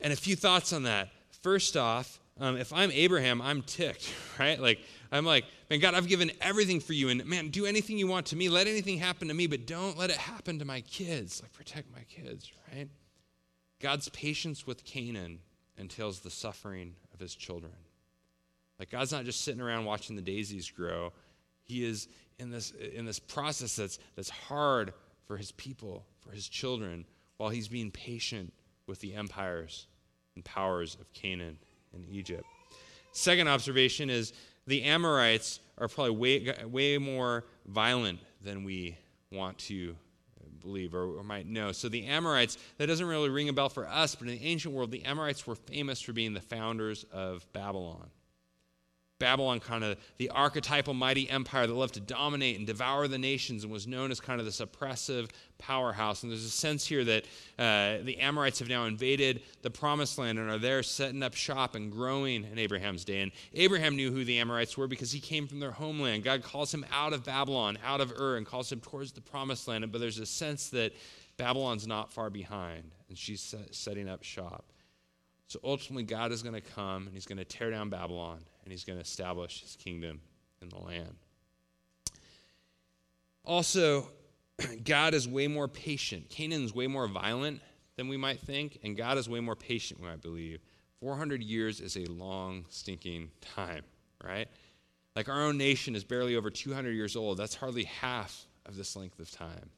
And a few thoughts on that. First off, um, if I'm Abraham, I'm ticked, (laughs) right? Like, I'm like, man, God, I've given everything for you. And man, do anything you want to me. Let anything happen to me, but don't let it happen to my kids. Like, protect my kids, right? God's patience with Canaan entails the suffering of his children. Like, God's not just sitting around watching the daisies grow, He is in this, in this process that's, that's hard for his people, for his children, while he's being patient with the empires and powers of Canaan and Egypt. Second observation is the Amorites are probably way, way more violent than we want to believe or, or, might know. So the Amorites, that doesn't really ring a bell for us, but in the ancient world, the Amorites were famous for being the founders of Babylon. Babylon, kind of the archetypal mighty empire that loved to dominate and devour the nations and was known as kind of this oppressive powerhouse. And there's a sense here that uh, the Amorites have now invaded the promised land and are there setting up shop and growing in Abraham's day. And Abraham knew who the Amorites were because he came from their homeland. God calls him out of Babylon, out of Ur, and calls him towards the promised land. But there's a sense that Babylon's not far behind, and she's setting up shop. So ultimately, God is going to come and he's going to tear down Babylon and he's going to establish his kingdom in the land. Also, (clears throat) God is way more patient. Canaan's way more violent than we might think, and God is way more patient, we might believe. 400 years is a long, stinking time, right? Like our own nation is barely over 200 years old. That's hardly half of this length of time.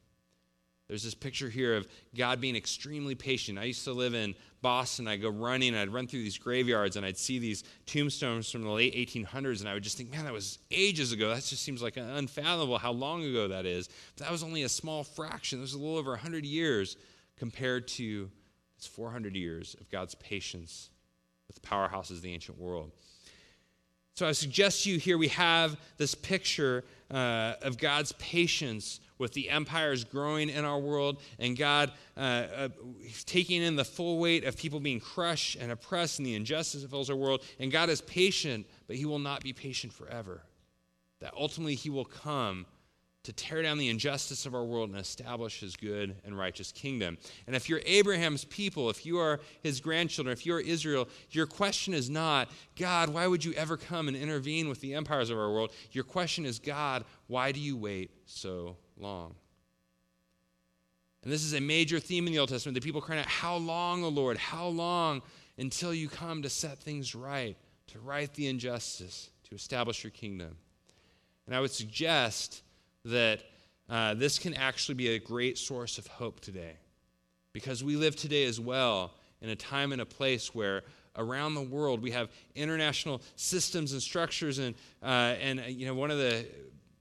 There's this picture here of God being extremely patient. I used to live in Boston. I'd go running, I'd run through these graveyards, and I'd see these tombstones from the late 1800s, and I would just think, man, that was ages ago. That just seems like unfathomable how long ago that is. But that was only a small fraction. It was a little over 100 years compared to this 400 years of God's patience with the powerhouses of the ancient world. So I suggest to you here we have this picture uh, of God's patience with the empires growing in our world and God uh, uh, taking in the full weight of people being crushed and oppressed and the injustice that fills our world. And God is patient, but He will not be patient forever. That ultimately He will come to tear down the injustice of our world and establish his good and righteous kingdom. And if you're Abraham's people, if you are his grandchildren, if you're Israel, your question is not, God, why would you ever come and intervene with the empires of our world? Your question is, God, why do you wait so long? And this is a major theme in the Old Testament. The people crying out, How long, O Lord? How long until you come to set things right, to right the injustice, to establish your kingdom? And I would suggest that uh, this can actually be a great source of hope today. Because we live today as well in a time and a place where around the world we have international systems and structures and, uh, and uh, you know one of the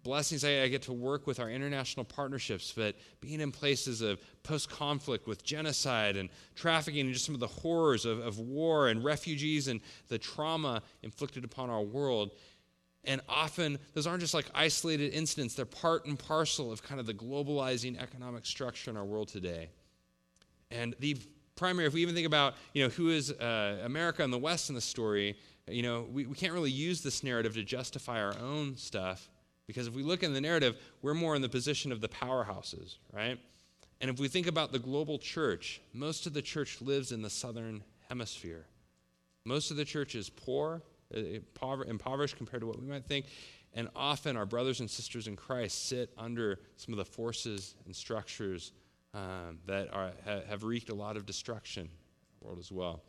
blessings I, I, get to work with our international partnerships but being in places of post-conflict with genocide and trafficking and just some of the horrors of, of war and refugees and the trauma inflicted upon our world and often, those aren't just like isolated incidents, they're part and parcel of kind of the globalizing economic structure in our world today. And the primary, if we even think about, you know, who is uh, America and the West in the story, you know, we, we can't really use this narrative to justify our own stuff because if we look in the narrative, we're more in the position of the powerhouses, right? And if we think about the global church, most of the church lives in the southern hemisphere. Most of the church is poor impoverished compared to what we might think. And often our brothers and sisters in Christ sit under some of the forces and structures um, that are, have wreaked a lot of destruction in the world as well.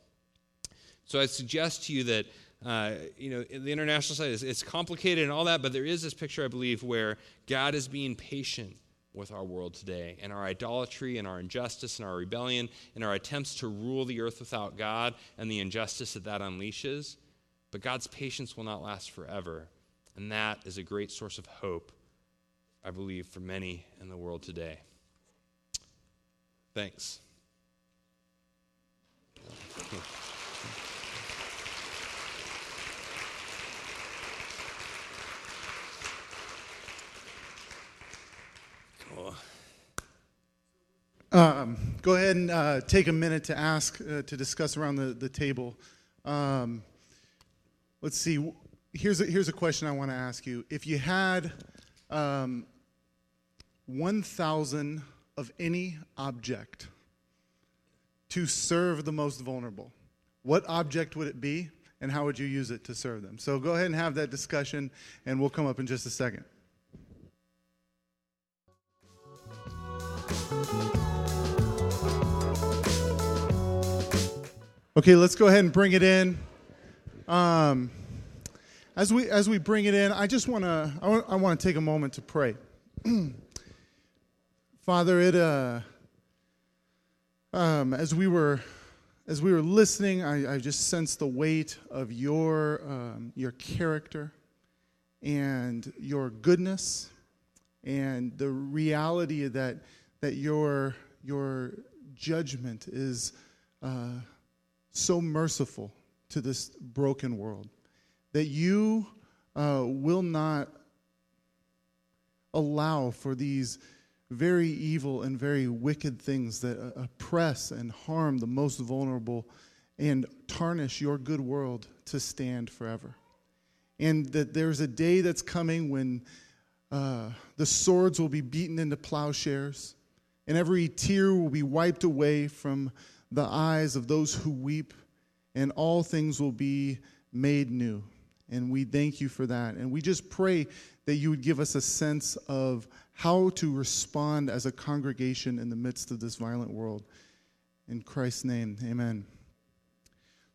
So I suggest to you that uh, you know the international side is it's complicated and all that, but there is this picture I believe where God is being patient with our world today and our idolatry and our injustice and our rebellion and our attempts to rule the earth without God and the injustice that that unleashes. But God's patience will not last forever. And that is a great source of hope, I believe, for many in the world today. Thanks. Cool. (laughs) Um, go ahead and uh, take a minute to ask, uh, to discuss around the, the table. Um, Let's see. Here's a, here's a question I want to ask you. If you had um, 1,000 of any object to serve the most vulnerable, what object would it be, and how would you use it to serve them? So go ahead and have that discussion, and we'll come up in just a second. Okay, let's go ahead and bring it in. Um, as we as we bring it in, I just want to I want to take a moment to pray. (clears throat) Father, it uh, um, as we were as we were listening, I, I just sensed the weight of your um, your character and your goodness and the reality that that your your judgment is uh, so merciful to this broken world. That you uh, will not allow for these very evil and very wicked things that uh, oppress and harm the most vulnerable and tarnish your good world to stand forever. And that there's a day that's coming when uh, the swords will be beaten into plowshares, and every tear will be wiped away from the eyes of those who weep and all things will be made new. And we thank you for that. And we just pray that you would give us a sense of how to respond as a congregation in the midst of this violent world. In Christ's name, amen.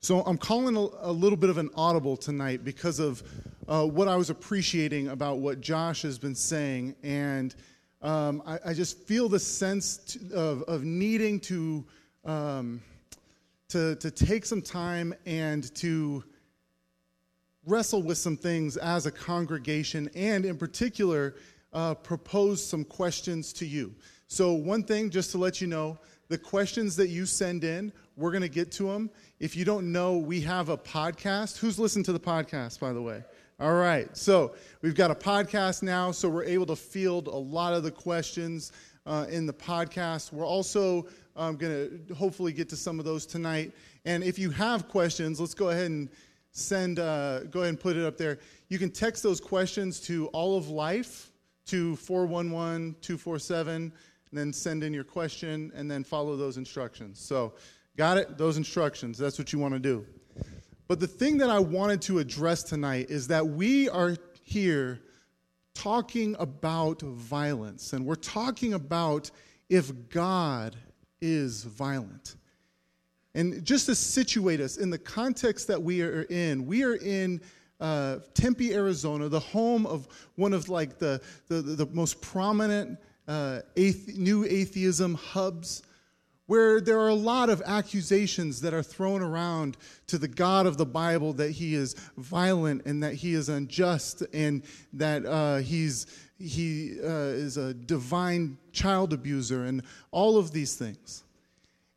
So I'm calling a, a little bit of an audible tonight because of uh, what I was appreciating about what Josh has been saying. And um, I, I, just feel the sense to, of, of needing to. Um, to, to take some time and to wrestle with some things as a congregation and, in particular, uh, propose some questions to you. So, one thing, just to let you know, the questions that you send in, we're going to get to them. If you don't know, we have a podcast. Who's listened to the podcast, by the way? All right. So, we've got a podcast now, so we're able to field a lot of the questions uh, in the podcast. We're also I'm going to hopefully get to some of those tonight. And if you have questions, let's go ahead and send, uh, go ahead and put it up there. You can text those questions to all of life. to 411 247, and then send in your question, and then follow those instructions. So, got it? Those instructions. That's what you want to do. But the thing that I wanted to address tonight is that we are here talking about violence, and we're talking about if God is violent. And just to situate us in the context that we are in, we are in uh, Tempe, Arizona, the home of one of like the, the, the most prominent uh, athe- new atheism hubs where there are a lot of accusations that are thrown around to the God of the Bible that he is violent and that he is unjust and that uh, he's, he uh, is a divine child abuser and all of these things.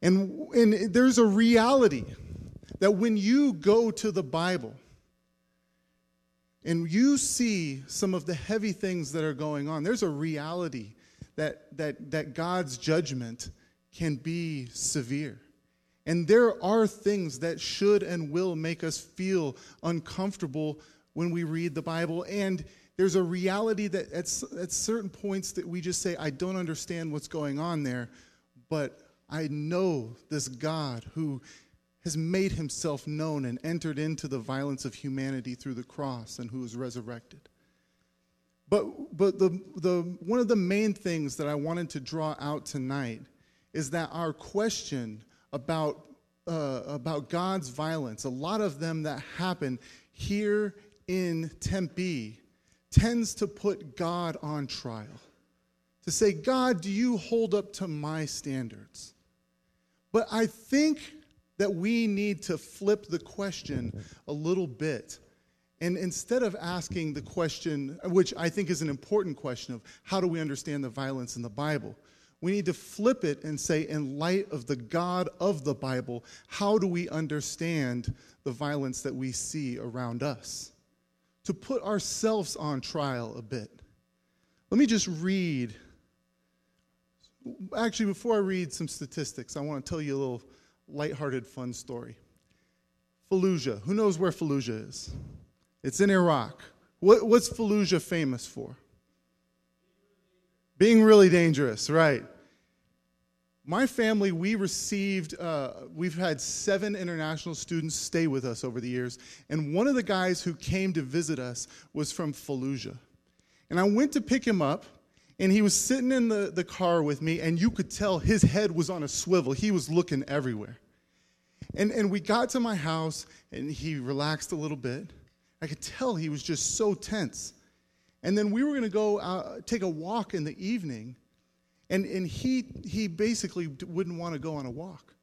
And, and there's a reality that when you go to the Bible and you see some of the heavy things that are going on, there's a reality that, that, that God's judgment can be severe. And there are things that should and will make us feel uncomfortable when we read the Bible. And there's a reality that at, at certain points that we just say, I don't understand what's going on there, but I know this God who has made himself known and entered into the violence of humanity through the cross and who was resurrected. But, but the, the, one of the main things that I wanted to draw out tonight is that our question about, uh, about God's violence, a lot of them that happen here in Tempe, tends to put God on trial. To say, God, do you hold up to my standards? But I think that we need to flip the question a little bit. And instead of asking the question, which I think is an important question of how do we understand the violence in the Bible, we need to flip it and say, in light of the God of the Bible, how do we understand the violence that we see around us? To put ourselves on trial a bit. Let me just read. Actually, before I read some statistics, I want to tell you a little lighthearted, fun story. Fallujah. Who knows where Fallujah is? It's in Iraq. What, what's Fallujah famous for? Being really dangerous, right. My family, we received, uh, we've had seven international students stay with us over the years, and one of the guys who came to visit us was from Fallujah. And I went to pick him up, and he was sitting in the, the car with me, and you could tell his head was on a swivel. He was looking everywhere. And, and we got to my house, and he relaxed a little bit. I could tell he was just so tense. And then we were going to go uh, take a walk in the evening, and, and he, he basically wouldn't want to go on a walk.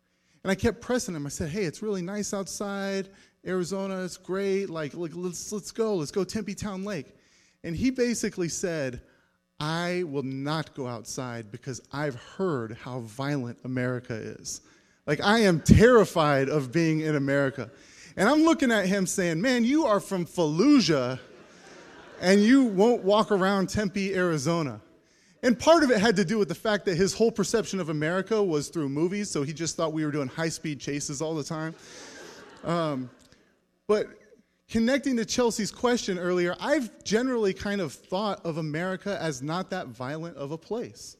And I kept pressing him. I said, hey, it's really nice outside. Arizona, it's great. Like, like let's, let's go. Let's go Tempe Town Lake. And he basically said, I will not go outside because I've heard how violent America is. Like, I am terrified of being in America. And I'm looking at him saying, Man, you are from Fallujah and you won't walk around Tempe, Arizona. And part of it had to do with the fact that his whole perception of America was through movies, so he just thought we were doing high speed chases all the time. Um, but connecting to Chelsea's question earlier, I've generally kind of thought of America as not that violent of a place.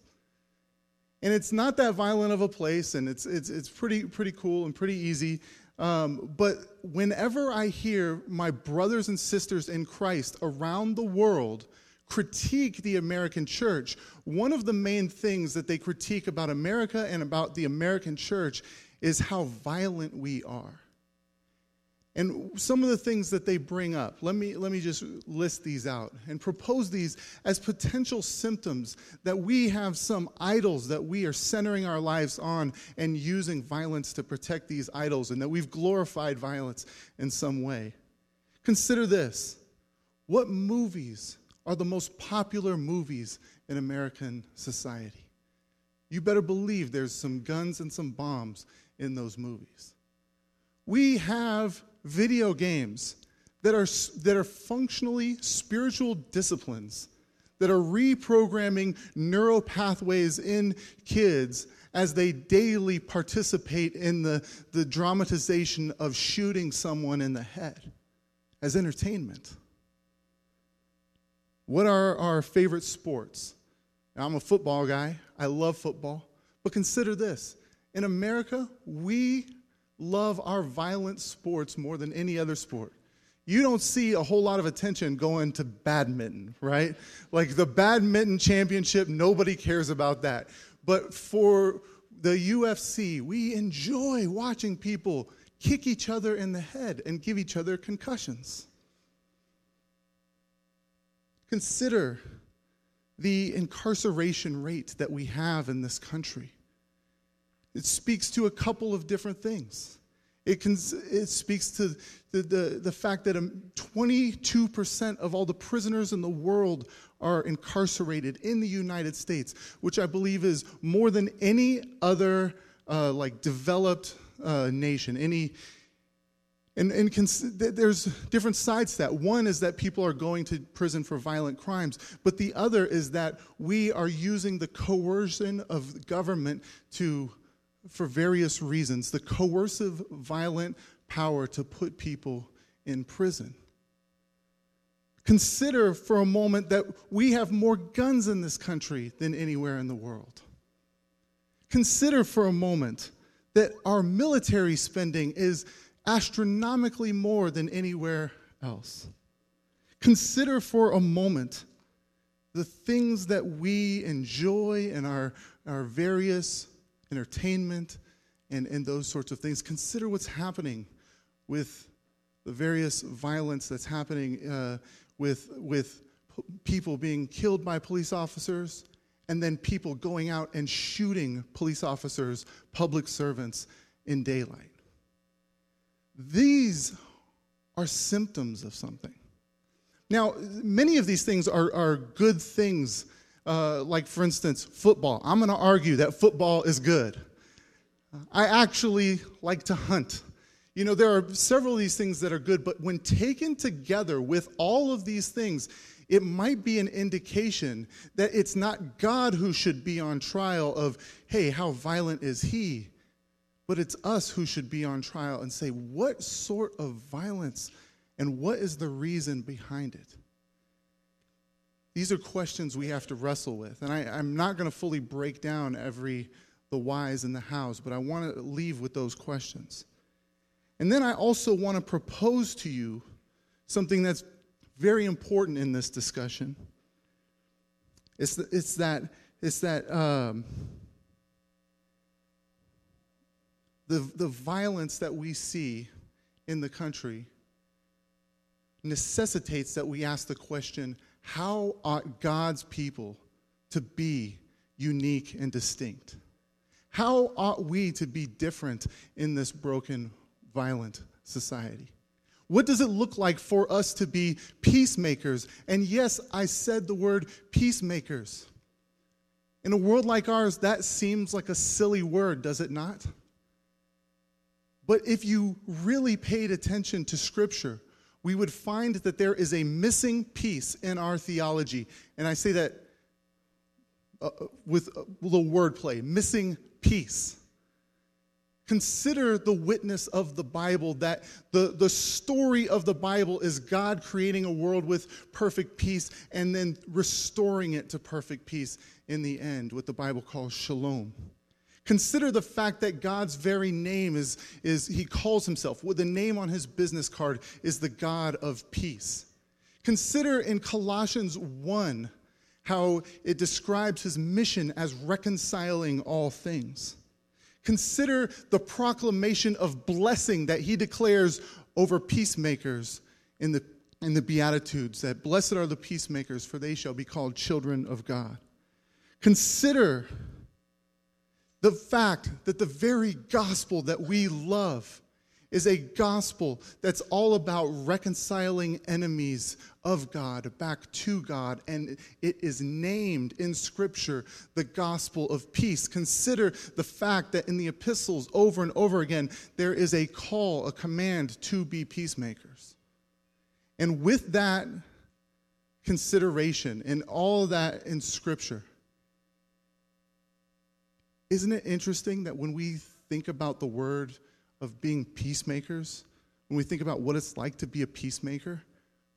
And it's not that violent of a place, and it's, it's, it's pretty, pretty cool and pretty easy. Um, but whenever I hear my brothers and sisters in Christ around the world critique the American church, one of the main things that they critique about America and about the American church is how violent we are. And some of the things that they bring up, let me, let me just list these out and propose these as potential symptoms that we have some idols that we are centering our lives on and using violence to protect these idols, and that we've glorified violence in some way. Consider this what movies are the most popular movies in American society. You better believe there's some guns and some bombs in those movies. We have video games that are, that are functionally spiritual disciplines that are reprogramming neural pathways in kids as they daily participate in the, the dramatization of shooting someone in the head as entertainment. What are our favorite sports? I'm a football guy. I love football. But consider this in America, we love our violent sports more than any other sport. You don't see a whole lot of attention going to badminton, right? Like the badminton championship, nobody cares about that. But for the UFC, we enjoy watching people kick each other in the head and give each other concussions. Consider the incarceration rate that we have in this country. It speaks to a couple of different things. It, can, it speaks to the, the, the fact that 22% of all the prisoners in the world are incarcerated in the United States, which I believe is more than any other uh, like developed uh, nation, any and, and cons- there's different sides to that. One is that people are going to prison for violent crimes, but the other is that we are using the coercion of government to, for various reasons, the coercive, violent power to put people in prison. Consider for a moment that we have more guns in this country than anywhere in the world. Consider for a moment that our military spending is astronomically more than anywhere else. Consider for a moment the things that we enjoy in our, our various entertainment and, and those sorts of things. Consider what's happening with the various violence that's happening uh, with, with people being killed by police officers and then people going out and shooting police officers, public servants in daylight. These are symptoms of something. Now, many of these things are, are good things, uh, like, for instance, football. I'm going to argue that football is good. I actually like to hunt. You know, there are several of these things that are good, but when taken together with all of these things, it might be an indication that it's not God who should be on trial of, hey, how violent is he? But it's us who should be on trial and say, what sort of violence and what is the reason behind it? These are questions we have to wrestle with. And I, am not going to fully break down every the whys and the hows, but I want to leave with those questions. And then I also want to propose to you something that's very important in this discussion. It's, the, it's that, it's that um, the, the violence that we see in the country necessitates that we ask the question how ought God's people to be unique and distinct? How ought we to be different in this broken, violent society? What does it look like for us to be peacemakers? And yes, I said the word peacemakers. In a world like ours, that seems like a silly word, does it not? But if you really paid attention to Scripture, we would find that there is a missing piece in our theology. And I say that uh, uh with a little wordplay missing piece. Consider the witness of the Bible that the, the story of the Bible is God creating a world with perfect peace and then restoring it to perfect peace in the end, what the Bible calls shalom. Consider the fact that God's very name is, is he calls himself, the name on his business card is the God of peace. Consider in Colossians 1 how it describes his mission as reconciling all things. Consider the proclamation of blessing that he declares over peacemakers in the, in the Beatitudes that blessed are the peacemakers, for they shall be called children of God. Consider the fact that the very gospel that we love is a gospel that's all about reconciling enemies of God back to God, and it is named in Scripture the gospel of peace. Consider the fact that in the epistles, over and over again, there is a call, a command to be peacemakers. And with that consideration and all that in Scripture, isn't it interesting that when we think about the word of being peacemakers, when we think about what it's like to be a peacemaker,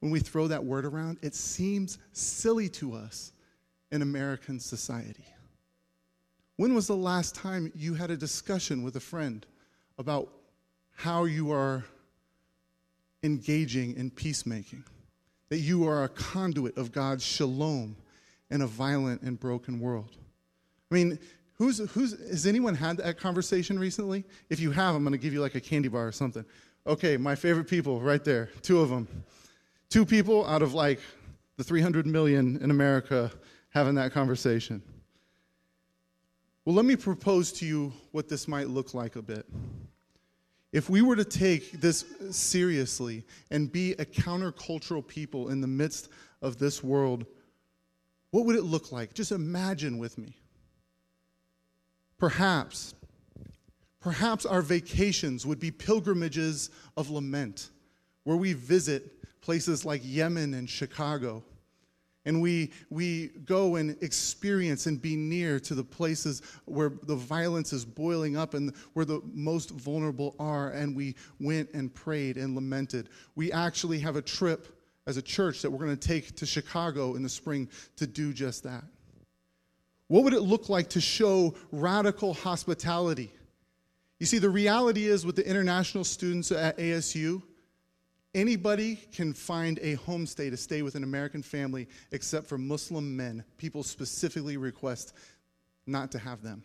when we throw that word around, it seems silly to us in American society. When was the last time you had a discussion with a friend about how you are engaging in peacemaking? That you are a conduit of God's shalom in a violent and broken world? I mean, who's, who's, has anyone had that conversation recently? If you have, I'm going to give you like a candy bar or something. Okay, my favorite people right there, two of them. Two people out of like the 300 million in America having that conversation. Well, let me propose to you what this might look like a bit. If we were to take this seriously and be a countercultural people in the midst of this world, what would it look like? Just imagine with me. Perhaps, perhaps our vacations would be pilgrimages of lament, where we visit places like Yemen and Chicago and we, we go and experience and be near to the places where the violence is boiling up and where the most vulnerable are. And we went and prayed and lamented. We actually have a trip as a church that we're going to take to Chicago in the spring to do just that. What would it look like to show radical hospitality? You see, the reality is with the international students at ASU, Anybody can find a homestay to stay with an American family except for Muslim men. People specifically request not to have them.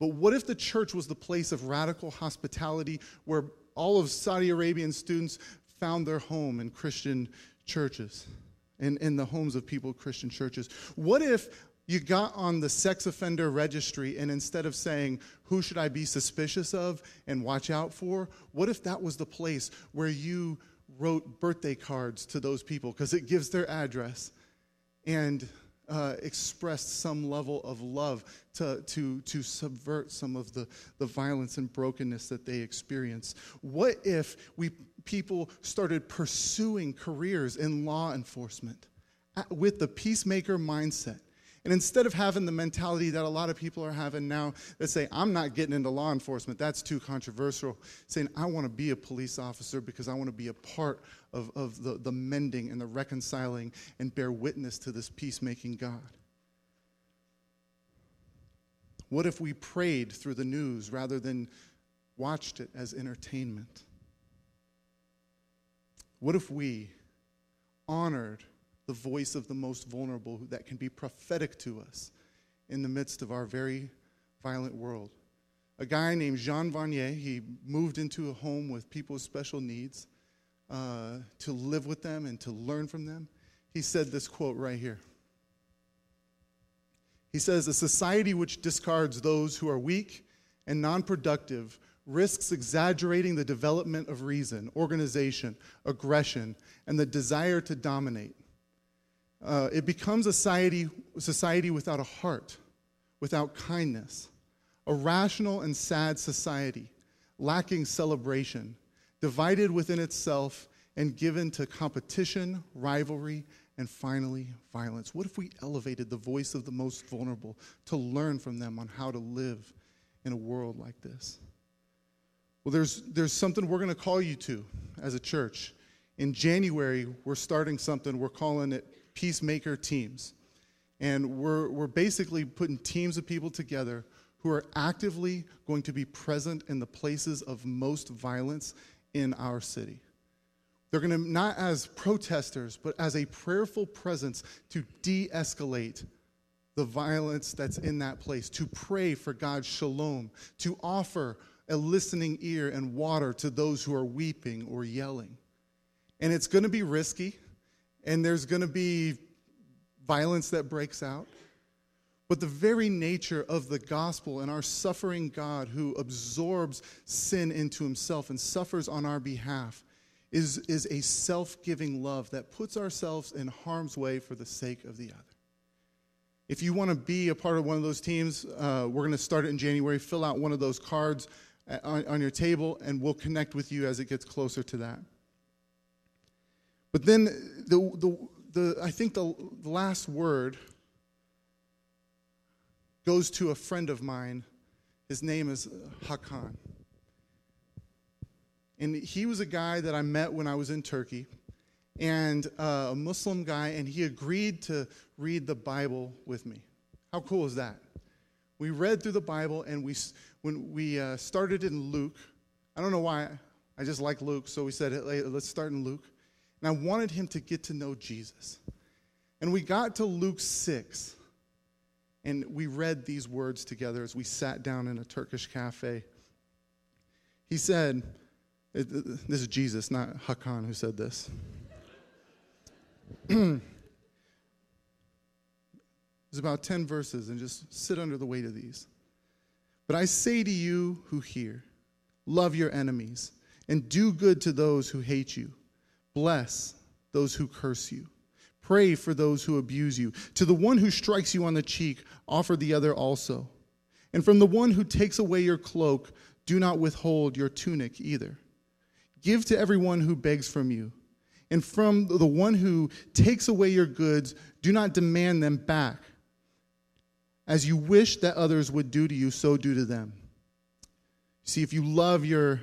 But what if the church was the place of radical hospitality where all of Saudi Arabian students found their home in Christian churches, in, in the homes of people, Christian churches? What if you got on the sex offender registry and instead of saying, Who should I be suspicious of and watch out for? What if that was the place where you wrote birthday cards to those people because it gives their address and uh, expressed some level of love to, to, to subvert some of the, the violence and brokenness that they experience. What if we people started pursuing careers in law enforcement with the peacemaker mindset? And instead of having the mentality that a lot of people are having now that say, I'm not getting into law enforcement, that's too controversial, saying, I want to be a police officer because I want to be a part of, of the, the mending and the reconciling and bear witness to this peacemaking God. What if we prayed through the news rather than watched it as entertainment? What if we honored the voice of the most vulnerable that can be prophetic to us in the midst of our very violent world. A guy named Jean Vanier, he moved into a home with people with special needs uh, to live with them and to learn from them. He said this quote right here. He says, A society which discards those who are weak and non productive risks exaggerating the development of reason, organization, aggression, and the desire to dominate. Uh, it becomes a society, society without a heart, without kindness, a rational and sad society, lacking celebration, divided within itself and given to competition, rivalry, and finally, violence. What if we elevated the voice of the most vulnerable to learn from them on how to live in a world like this? Well, there's, there's something we're going to call you to as a church. In January, we're starting something, we're calling it peacemaker teams. And we're, we're basically putting teams of people together who are actively going to be present in the places of most violence in our city. They're going to, not as protesters, but as a prayerful presence to de escalate the violence that's in that place, to pray for God's shalom, to offer a listening ear and water to those who are weeping or yelling. And it's going to be risky and there's going to be violence that breaks out. But the very nature of the gospel and our suffering God who absorbs sin into himself and suffers on our behalf is, is a self giving love that puts ourselves in harm's way for the sake of the other. If you want to be a part of one of those teams, uh, we're going to start it in January. Fill out one of those cards uh, on, on your table, and we'll connect with you as it gets closer to that. But then the, the, the, I think the, last word goes to a friend of mine. His name is Hakan. And he was a guy that I met when I was in Turkey. and uh, a Muslim guy, and he agreed to read the Bible with me. How cool is that? We read through the Bible, and we, when we uh, started in Luke, I don't know why, I just like Luke, so we said, hey, let's start in Luke. And I wanted him to get to know Jesus. And we got to Luke 6, and we read these words together as we sat down in a Turkish cafe. He said, This is Jesus, not Hakan, who said this. (clears throat) It's about 10 verses, and just sit under the weight of these. But I say to you who hear, love your enemies, and do good to those who hate you. Bless those who curse you. Pray for those who abuse you. To the one who strikes you on the cheek, offer the other also. And from the one who takes away your cloak, do not withhold your tunic either. Give to everyone who begs from you and from the one who takes away your goods, do not demand them back. As you wish that others would do to you, so do to them. See, if you love your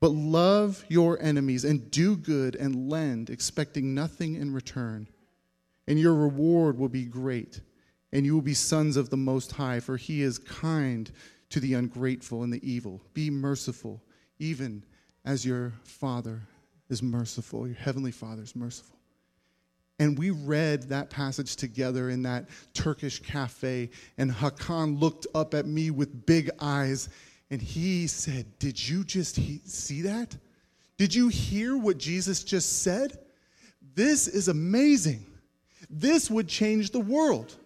But love your enemies and do good and lend, expecting nothing in return. And your reward will be great, and you will be sons of the Most High, for he is kind to the ungrateful and the evil. Be merciful, even as your Father is merciful, your heavenly Father is merciful. And we read that passage together in that Turkish cafe. And Hakan looked up at me with big eyes and he said, Did you just he- see that? Did you hear what Jesus just said? This is amazing. This would change the world.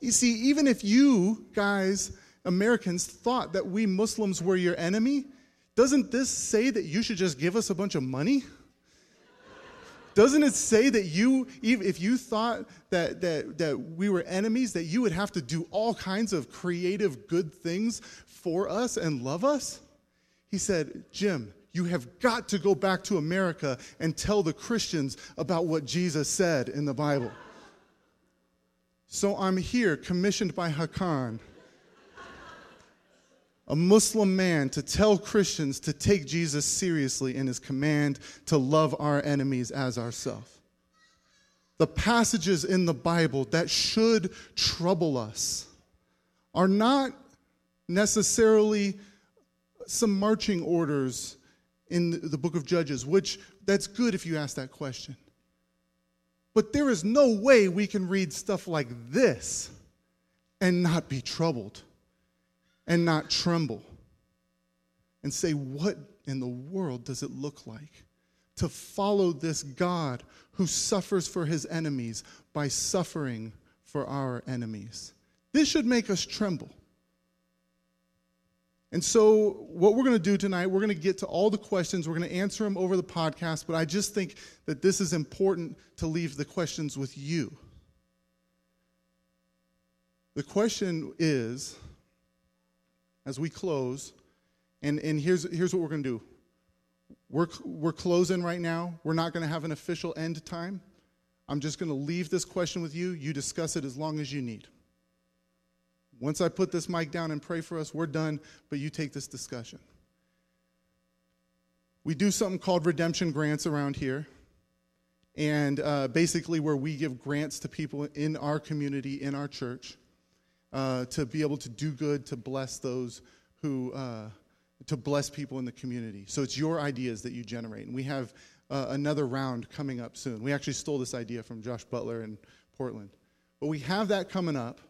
You see, even if you guys, Americans, thought that we Muslims were your enemy, doesn't this say that you should just give us a bunch of money? Doesn't it say that you, if you thought that, that, that we were enemies, that you would have to do all kinds of creative good things for us and love us? He said, Jim, you have got to go back to America and tell the Christians about what Jesus said in the Bible. So I'm here, commissioned by Hakan a Muslim man to tell Christians to take Jesus seriously in his command to love our enemies as ourselves. The passages in the Bible that should trouble us are not necessarily some marching orders in the book of Judges, which that's good if you ask that question. But there is no way we can read stuff like this and not be troubled and not tremble and say, What in the world does it look like to follow this God who suffers for his enemies by suffering for our enemies? This should make us tremble. And so, what we're going to do tonight, we're going to get to all the questions. We're going to answer them over the podcast, but I just think that this is important to leave the questions with you. The question is as we close, and, and here's, here's what we're going to do. We're, we're closing right now. We're not going to have an official end time. I'm just going to leave this question with you. You discuss it as long as you need. Once I put this mic down and pray for us, we're done, but you take this discussion. We do something called redemption grants around here. And uh, basically, where we give grants to people in our community, in our church uh, to be able to do good, to bless those who, uh, to bless people in the community. So it's your ideas that you generate. And we have uh, another round coming up soon. We actually stole this idea from Josh Butler in Portland. But we have that coming up.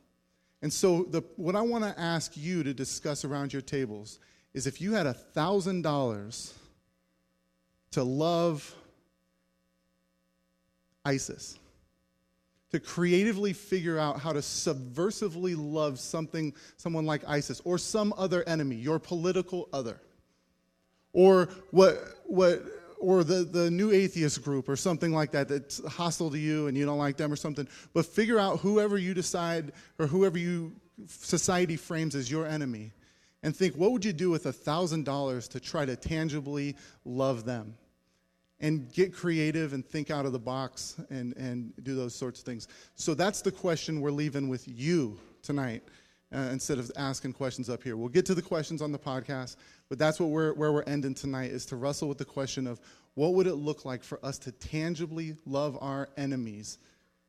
And so the, what I want to ask you to discuss around your tables is if you had $1,000 to love ISIS, to creatively figure out how to subversively love something, someone like ISIS or some other enemy, your political other. Or what, what, or the, the new atheist group or something like that that's hostile to you and you don't like them or something. But figure out whoever you decide or whoever you society frames as your enemy and think, what would you do with a $1,000 to try to tangibly love them? And get creative and think out of the box and, and do those sorts of things. So that's the question we're leaving with you tonight uh, instead of asking questions up here. We'll get to the questions on the podcast, but that's what we're, where we're ending tonight is to wrestle with the question of what would it look like for us to tangibly love our enemies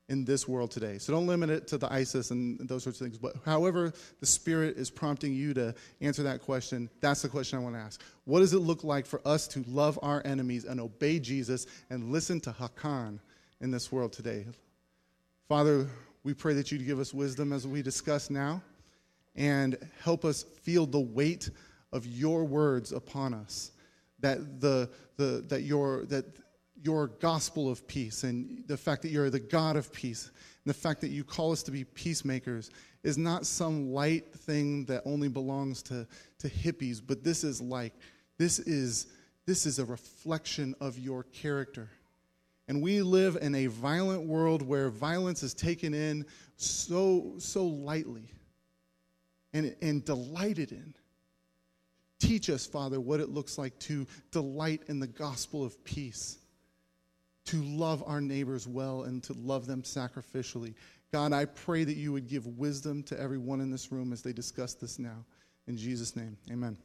in this world today. So don't limit it to the ISIS and those sorts of things, but however the Spirit is prompting you to answer that question, that's the question I want to ask. What does it look like for us to love our enemies and obey Jesus and listen to Hakan in this world today? Father, we pray that you'd give us wisdom as we discuss now and help us feel the weight of your words upon us. That the, the that your that your gospel of peace and the fact that you're the God of peace and the fact that you call us to be peacemakers is not some light thing that only belongs to, to hippies, but this is like this is this is a reflection of your character. And we live in a violent world where violence is taken in so so lightly and, and delighted in. Teach us, Father, what it looks like to delight in the gospel of peace, to love our neighbors well, and to love them sacrificially. God, I pray that you would give wisdom to everyone in this room as they discuss this now. In Jesus' name, amen.